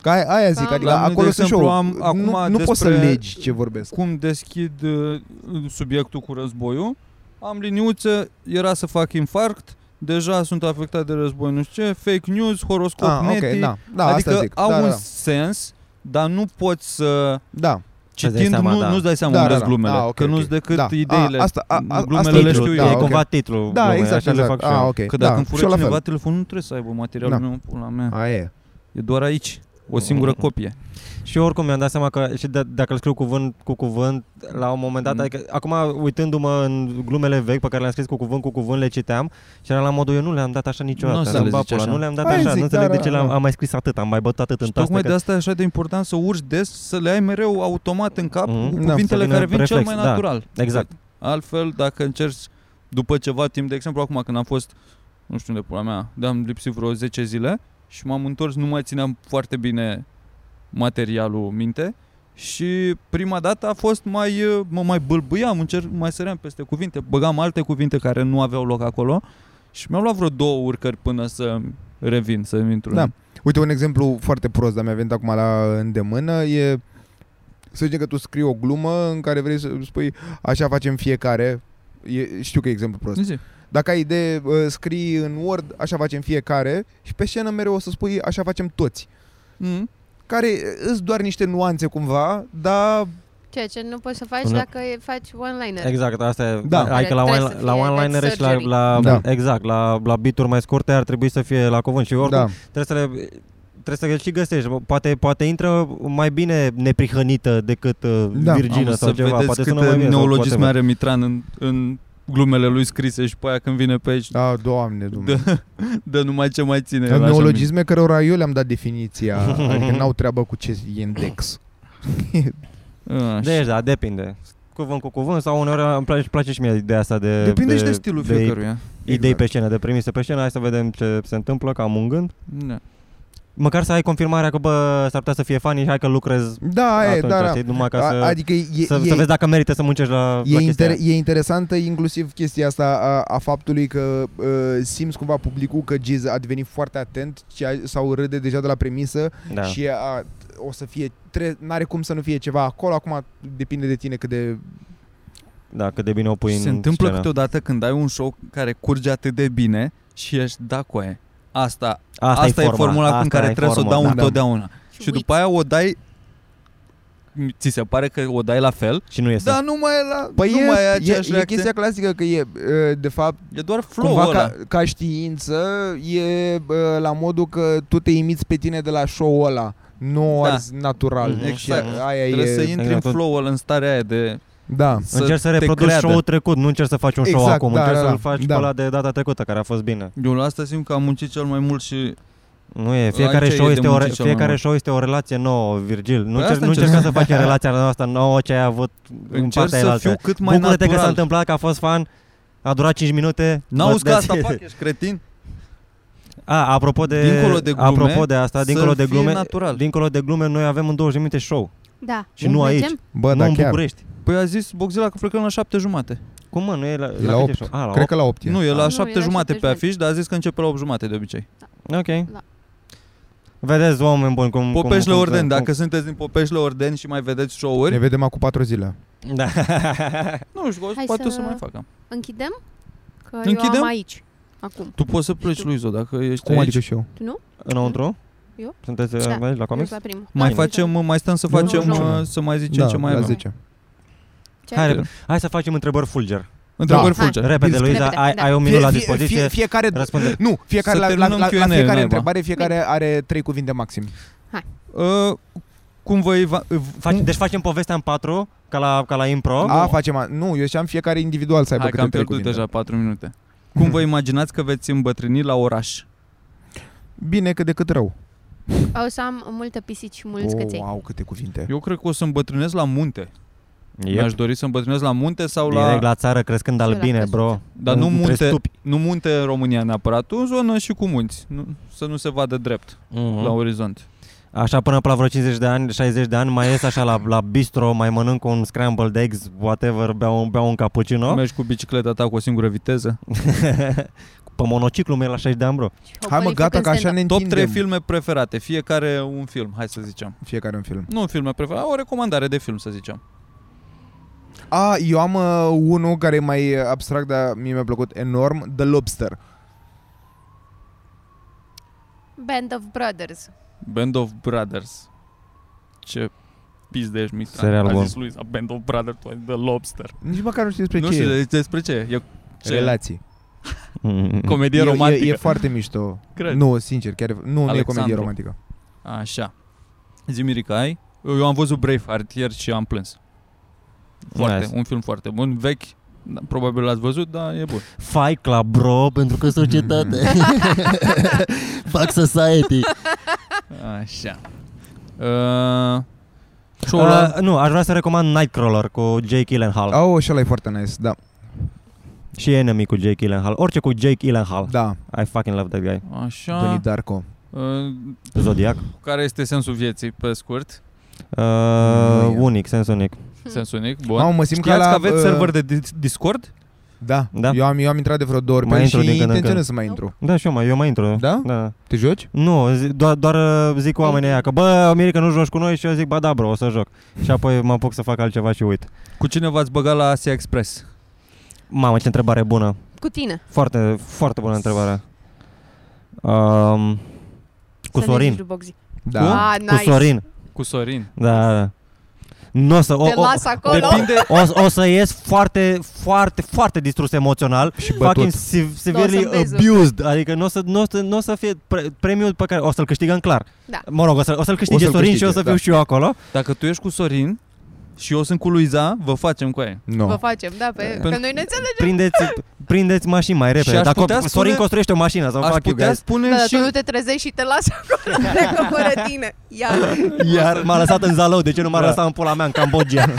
Ca aia, aia zic,
Cam-
adică
La mine, de
acolo sunt și
exemplu,
eu.
am acum
nu, nu poți să
despre-
legi ce vorbesc.
Cum deschid uh, subiectul cu războiul, am liniuțe, era să fac infarct, deja sunt afectat de război, nu știu ce, fake news, horoscop
Ah,
neti,
ok, da, da,
adică
asta zic.
au
da,
un
da,
sens, dar nu poți să...
da.
Să-ți dai
Citind,
seama,
nu,
da.
nu-ți dai seama
Da,
unde
da,
sunt
da.
glumele,
Ah, ok,
că
ok.
nu-s decât
Da.
ideile.
Ah, asta- a- a-
glumele
asta
le
e
știu
true,
eu.
da,
e
ok.
cumva titlul.
Da,
glumei,
exact,
așa le
exact.
fac și
Ah,
eu.
ok.
Că dacă
da,
îmi
și eu
fură
la
cineva
fel.
telefonul, nu trebuie să aibă materialul
Da.
meu în pula mea.
Aia e.
E doar aici. O singură copie.
Și oricum mi-am dat seama că și de, dacă îl scriu cuvânt cu cuvânt, la un moment dat,
Mm.
adică acum uitându-mă în glumele vechi pe care le-am scris cu cuvânt cu cuvânt, le citeam și era la modul eu nu le-am dat așa niciodată.
Nu o să
În
le zici
bapula,
așa.
Nu le-am dat
Aia
așa,
zic,
nu înțeleg
da,
de ce
da,
le-am,
da.
am mai scris atât, am mai bătut atât în
Și tocmai
taste.
de
că-
asta e așa de important să urci des, să le ai mereu automat în cap
Mhm.
cu
Da.
cuvintele
Să vină
care vin cel
reflex,
mai
da.
natural.
Exact.
Altfel, dacă încerci după ceva timp, de exemplu acum când am fost, nu știu unde pula mea, de am lipsit vreo 10 zile și m-am întors, nu mai țineam foarte bine materialul minte și prima dată a fost mai, uh, mă mai bâlbâiam, încerc, mai săream peste cuvinte, băgam alte cuvinte care nu aveau loc acolo și mi-au luat vreo două urcări până să revin, să intru.
Da.
în-
Uite, un exemplu foarte prost, dar mi-a venit acum la îndemână, e să zicem că tu scrii o glumă în care vrei să spui așa facem fiecare, e, știu că e exemplu prost.
Zi.
Dacă ai idee, uh, scrii în Word așa facem fiecare și pe scenă mereu o să spui așa facem toți.
Mm.
Care îs doar niște nuanțe cumva, dar
Ceea ce nu poți să faci
Nu.
dacă e- faci one-liner.
Exact, asta e.
Da.
Adică la,
Care
one,
trebuie să
la
fie
one-liner
that
și la,
surgery.
la
Da.
exact, la, la beat mai scurte ar trebui să fie la cuvânt și oricum
da.
trebuie să le trebuie să le și găsești. Poate, poate intră mai bine neprihănită decât uh,
Da.
virgină
Am
sau
să
ceva.
vedeți
Poate sună
câte
mai bine. sau
neologisme
whatever.
are Mitran în, în glumele lui scrise și pe aia când vine pe aici
Da, doamne, Dumnezeu.
dă, dă numai ce mai ține.
Da,
el, așa
neologisme cărora eu le-am dat definiția, adică n-au treabă cu ce e index.
mic. Așa.
Deci, da, depinde. Cuvânt cu cuvânt sau uneori îmi place, place și mie ideea asta de,
Depinde
de,
și de stilul
de
fiecăruia.
idei
Exact.
pe scenă, de premise pe scenă. Hai să vedem ce se întâmplă, că am un gând.
Da.
Măcar să ai confirmarea că, bă, s-ar putea să fie funny și hai că lucrez
Da, e,
atunci,
da, da.
știi? Numai ca
A,
să,
adică e,
să,
e,
să vezi dacă merită să muncești la,
E,
la chestia
inter-
aia.
e interesantă inclusiv chestia asta a, a faptului că uh, simți cumva publicul că Giz a devenit foarte atent și a, sau râde deja de la premisă
Da.
și a, o să fie, tre- n-are cum să nu fie ceva acolo, acum depinde de tine cât de...
Da, cât de bine o pui
Se
în
întâmplă
scenă.
câteodată când ai un show care curge atât de bine și ești da cu aia. Asta,
Asta,
asta e formula
asta
în care
e
trebuie să o
formula.
dau
Da.
întotdeauna. Și după aia o dai ți se pare că o dai la fel,
Și nu iese.
dar nu mai e la
Păi
nu
e,
mai e
e,
aceeași
e
reacție.
chestia clasică că e, uh, de fapt,
E doar flow
cumva
ăla.
ca, ca știință, e uh, la modul că tu te imiți pe tine de la show-ul ăla, nu
Da.
arzi natural.
Mhm.
Exact.
Și Aia
Trebuie
e,
să intri în
Exact.
flow-ul în starea aia de
Da.
Încerci să
te
reproduci
creadă.
show-ul trecut, nu încerci să faci un show
Exact,
acum,
da,
încerci
da,
să-l
da.
faci
Da.
pe ăla de data trecută, care a fost bine.
Eu la asta simt că am muncit cel mai mult și
Nu e, fiecare
Aici e
show,
de
este o, re-
muncit cel mai
fiecare
mult.
show este o relație nouă, Virgil. Nu,
Păi
încerc,
asta
nu
încerc
încerca
să-
să facem relația noastră nouă ce ai avut în
încerc
partea
să
aia
fiu
altă.
cât mai
Bucură-te că s-a
natural.
întâmplat, că a fost fan, a durat 5 minute.
N-auzi că
but
asta
that's it.
fac, ești cretin?
A, apropo de,
Dincolo de glume,
apropo de asta,
să
dincolo de
fie
glume,
natural.
dincolo de glume, noi avem în 20 minute show.
Da.
Și nu
Mergem?
aici.
Bă,
nu
da,
în
chiar.
București.
Păi a zis Boxila că plecăm la șapte jumate.
Cum mă, nu e la,
E la
câte
8.
show? A, la
Cred
8?
că la 8 e.
Nu, e la
nu,
șapte
e la
jumate
șapte
pe afiș, dar a zis că începe la 8 jumate de obicei.
Ok.
Da.
Vedeți, oameni buni, cum...
Popeșle
cum,
Orden,
cum,
dacă sunteți din Popeșle Orden și mai vedeți show-uri,
Ne vedem acum 4 zile.
Da.
nu știu,
Hai
poate
să-
o să mai facă.
Închidem? Că eu
Închidem?
am aici. Acum.
Tu poți să pleci,
tu?
Luizo, dacă ești
Cum
aici.
adică și eu?
Tu nu?
Înăuntru?
Eu?
Sunteți
Da.
da. aici la
Eu
comics?
la primul.
Mai
Da,
facem, mai stăm să
Nu,
facem,
nu,
nu.
uh, să mai zicem
Da,
ce mai
la
avem.
10.
Ce?
Hai, repede. Hai să facem întrebări fulger.
Întrebări
Da.
fulger.
Repede,
Dis-
Luiza,
Repede,
ai,
da.
ai un minut la
Fie-
dispoziție.
Fie, fiecare,
Răspunde.
nu, fiecare
Să
la, la,
terminăm
la, la
Q&A,
fiecare
naiba.
întrebare, fiecare are trei cuvinte maxim.
Uh, cum vă eva- uh,
Faci,
cum-
deci facem povestea în patru, ca la, ca la impro.
A, facem, a- nu, eu știam fiecare individual să aibă
Hai că
câte
am
trei
pierdut
cuvinte.
deja 4 minute. Cum vă imaginați că veți îmbătrâni la oraș?
Bine cât de cât rău.
O să am multe pisici și mulți
Oh,
căței.
wow, câte cuvinte.
Eu cred că o să îmbătrânesc la munte.
Yep.
Mi-aș dori să îmbătrânesc la munte sau la...
Direct la țară crescând
Și la
albine,
căsuță.
bro.
Dar nu
Între
munte,
stupi.
nu munte în România neapărat, o zonă și cu munți. Nu, să nu se vadă drept
Mhm.
la orizont.
Așa până pe la vreo 50 de ani, 60 de ani, mai ies așa la, la bistro, mai mănânc un scrambled eggs, whatever, beau, beau un cappuccino.
Mergi cu bicicleta ta cu o singură viteză.
Pe monociclu merg la 60 de ani, bro.
Hai mă, gata că așa ne
Top
întindem.
3 filme preferate, fiecare un film, hai să zicem.
Fiecare un film.
Nu un film preferat, o recomandare de film, să zicem.
A, eu am uh, unul care e mai abstract, dar mie mi-a plăcut enorm, The Lobster.
Band of Brothers.
Band of Brothers. Ce pizde ești, Mitran.
Serial
A
bun.
zis Luisa, Band of Brothers, tu ai The Lobster.
Nici măcar nu știu despre
nu
ce
știu
e.
de- despre ce e. E ce?
Relații.
Comedie
e,
romantică.
E, e foarte mișto.
Cred.
Nu, sincer, chiar e, nu, nu e
Alexandru.
comedie romantică.
Așa. Zi, Mirica, ai? Eu am văzut Braveheart ieri și am plâns. Foarte,
Nice.
un film foarte bun, vechi. Da, Probabil l-ați văzut, dar e bun.
Fight Club, bro, pentru că societate. Fuck society.
Așa. Uh, show ăla-
Uh, nu, aș vrea să recomand Nightcrawler cu Jake Gyllenhaal.
Oh, și ăla e foarte nice, da.
Și Enemy cu Jake Gyllenhaal. Orice cu Jake Gyllenhaal.
Da,
I fucking love that guy.
Așa.
Donnie Darko.
Uh,
Zodiac.
care este sensul vieții, pe scurt?
Uh,
Nu e.
unic, sens unic.
Sensul unic, bun.
Mamă, mă simt ca
Știați
la...
că aveți
uh,
server de di- Discord?
Da,
Da.
Eu, am, eu am intrat de vreo două ori
Mai
pe el
intru
și
din când în
intenționez
când.
să mai intru.
Da, și eu mai, eu mai intru.
Da?
Da.
Te joci?
Nu, zi, doar, doar uh, zic cu oamenii aia că bă, Mirica, nu joci cu noi și eu zic, ba da, bro, o să joc. Și apoi mă apuc să fac altceva și uit.
Cu cine v-ați băgat la Asia Express?
Mamă, ce întrebare bună.
Cu tine.
Foarte, foarte bună întrebare. Um, cu
Să ne
Sorin.
zici lui Boxy.
Da.
Ah,
Cu
nice.
Sorin.
Cu Sorin.
Da, da. Nu o să, o,
Te
o,
las acolo.
Depinde,
o, o să ies foarte, foarte, foarte distrus emoțional
Și
fucking
bătut.
se- severely
Nu o să-mi
abused Adică nu o să, nu o să, nu o să fie pre, premiul pe care o să-l câștigăm clar
Da.
Mă rog, o, să, o să-l câștige
să-l
Sorin și
câștige,
o să fiu
da.
și eu acolo
dacă tu ești cu Sorin și eu sunt cu Luiza, vă facem cu aia.
Nu.
Vă facem, da, pe, că noi ne înțelegem.
Prindeți, prindeți mașini mai repede
aș
Dacă
putea
Sorin
spune-
construiește o mașină sau
Aș
fac you
putea
guys
spune
Da, dar
și...
tu nu te trezești și te las acolo plecă fără tine. Iar.
Iar m-a lăsat în Zalău, de ce nu m-a
Da.
lăsat în pula mea în Cambodgia?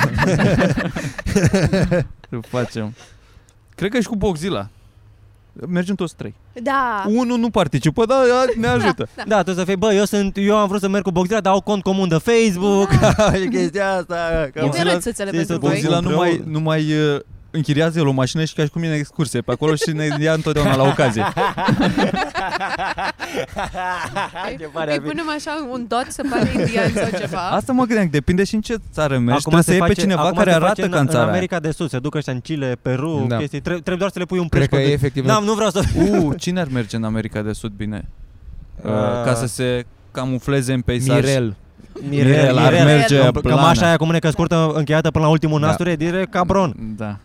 Îl facem. Cred că ești cu Boxila. Mergem toți trei.
Da.
Unul nu participă, dar ne ajută.
Da.
Da, tu să fii, bă, eu sunt, eu am vrut să merg cu Boxila, dar au cont comun de Facebook și chestia asta. că-
E violențele
știi,
pentru
să
voi.
Boxila nu
împreună.
mai, nu mai uh, închiriază el o mașină și ca și cum e în excursie pe acolo și ne ia întotdeauna la ocazie.
Ce pare a
Îi
fi.
punem așa un dot să pare indian sau ceva.
Asta mă gândeam, depinde și în ce țară mergi.
Acum
Trebuie
se
să iei pe
face-
cineva
acum
care
se
arată
face în,
ca în țara
în
aia.
America de Sud, se duc ăștia în Chile, Peru,
Da.
chestii. Trebuie, trebuie doar să le pui un
Cred
preț
că
pe
e efectiv...
N-am, nu vreau să...
Uh, cine ar merge în America de Sud bine? Uh,
Uh,
ca să se camufleze în peisaj.
Mirel.
El ar merge
Că-
plană.
Cămașa aia cu mânecă scurtă încheiată până la ultimul
Da.
nasture, e direct cabron.
Da.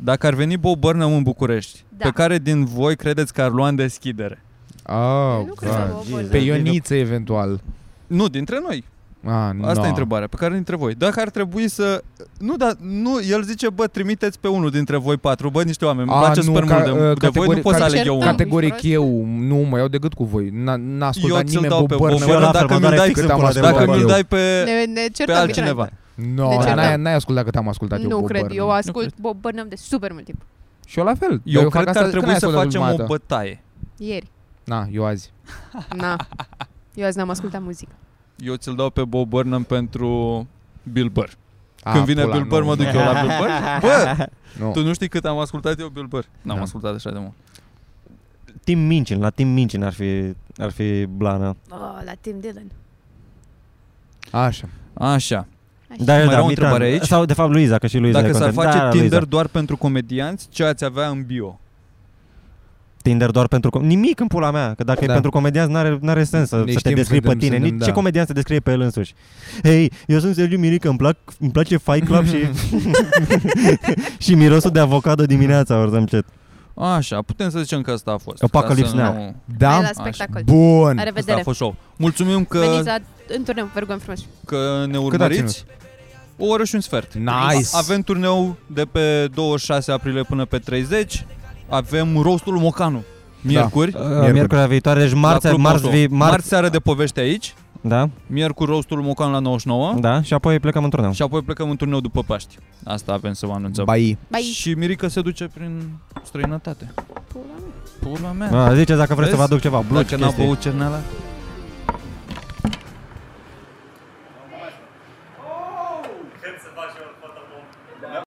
Dacă ar veni Bob Burnham în București,
Da.
pe care din voi credeți că ar lua în deschidere?
Oh,
Nu cred că
God.
vă vor.
Pe Ioniță, eventual.
Nu, dintre noi.
Ah,
Asta
no.
e întrebarea, pe care dintre voi. Dacă ar trebui să... Nu, dar nu, el zice, bă, trimiteți pe unul dintre voi patru, bă, niște oameni. Îmi
A,
place
nu,
super
ca-
mult de,
uh,
de voi,
categori-
nu pot să
ca-
aleg eu unul.
Categoric eu nu mă iau decât cu voi. N-a, n-a
Eu
ascultat
ți-l
nimeni
dau
Bob
pe
Burnham.
Bob
Și eu la
Burnham
fel,
dacă
mă
mi-l
doare
dai,
fix
cât
în
am
pula de
ascultat
dacă
Bob
mi-l
eu.
dai pe,
Ne, ne
pe
certăm
altcineva.
Dinainte.
No,
De ce
n-ai,
da?
n-ai ascultat cât am ascultat eu
Nu
Bob
cred,
Burnham.
eu ascult
cred.
Bob Burnham de super mult timp.
Și eu la fel.
Eu,
Dar
cred
fac
că ar
asta- când
trebui
ai
să
ascultat
facem
ultima
o
dată?
bătaie.
Ieri.
Na, eu azi.
Na. Eu azi n-am ascultat muzică.
Eu ți-l dau pe Bob Burnham pentru Bill Burr.
A,
Când vine
pula,
Bill Burr,
nu,
mă duc
nu,
eu la Bill Burr. Bă,
Nu.
tu nu știi cât am ascultat eu Bill Burr. N-am
Da.
ascultat așa de mult.
Tim Mincin, la Tim Mincin ar fi, ar fi blană.
Oh, la Tim Dylan.
Așa.
Așa.
Așa.
Da,
Mai
da,
era o
Mitran.
întrebare aici?
Sau de fapt Luiza, că și Luiza
Dacă
e
s-ar
content.
face
Da,
Tinder
Luiza.
doar pentru comedianți, ce ați avea în bio?
Tinder doar pentru... Com- Nimic în pula mea, că dacă
Da.
e pentru comedianți n-are, n-are sens să,
Ne
să te
știm,
descrii pe
suntem-
tine.
suntem,
Nici
da.
ce comedian se descrie pe el însuși. Hei, eu sunt Sergiu Mirică, îmi, plac, îmi place Fight Club și... și mirosul de avocado dimineața, ori să încet.
Așa, putem să zicem că asta a fost.
Apocalypse
Ca să
Now.
nu-
Hai
Da?
la spectacol.
Bun.
La
Asta a
revedere.
fost show. Mulțumim că,
Veniți la, în turneu, vă rugăm frumos.
că ne
a
urmăriți. O oră și un sfert.
Nice.
Avem turneu de pe 26 aprilie până pe 30. Avem rostul Mocanu. Miercuri.
Uh,
Miercuri.
Miercurea viitoare, deci marți,
la Club
marți,
Moto.
vi, marți,
marți seară de povești aici.
Da,
Miercuri rostul Mocanu la 99.
da, și apoi plecăm în turneu.
Și apoi plecăm în turneu după Paști. Asta avem să vă anunțăm.
Bai.
Bye.
Și Mirica se duce prin străinătate.
Pula mea.
Pula mea.
A, ziceți dacă vreți să vă
Vezi?
aduc ceva, blugi,
Dacă n-a
chestii.
băut cerneala.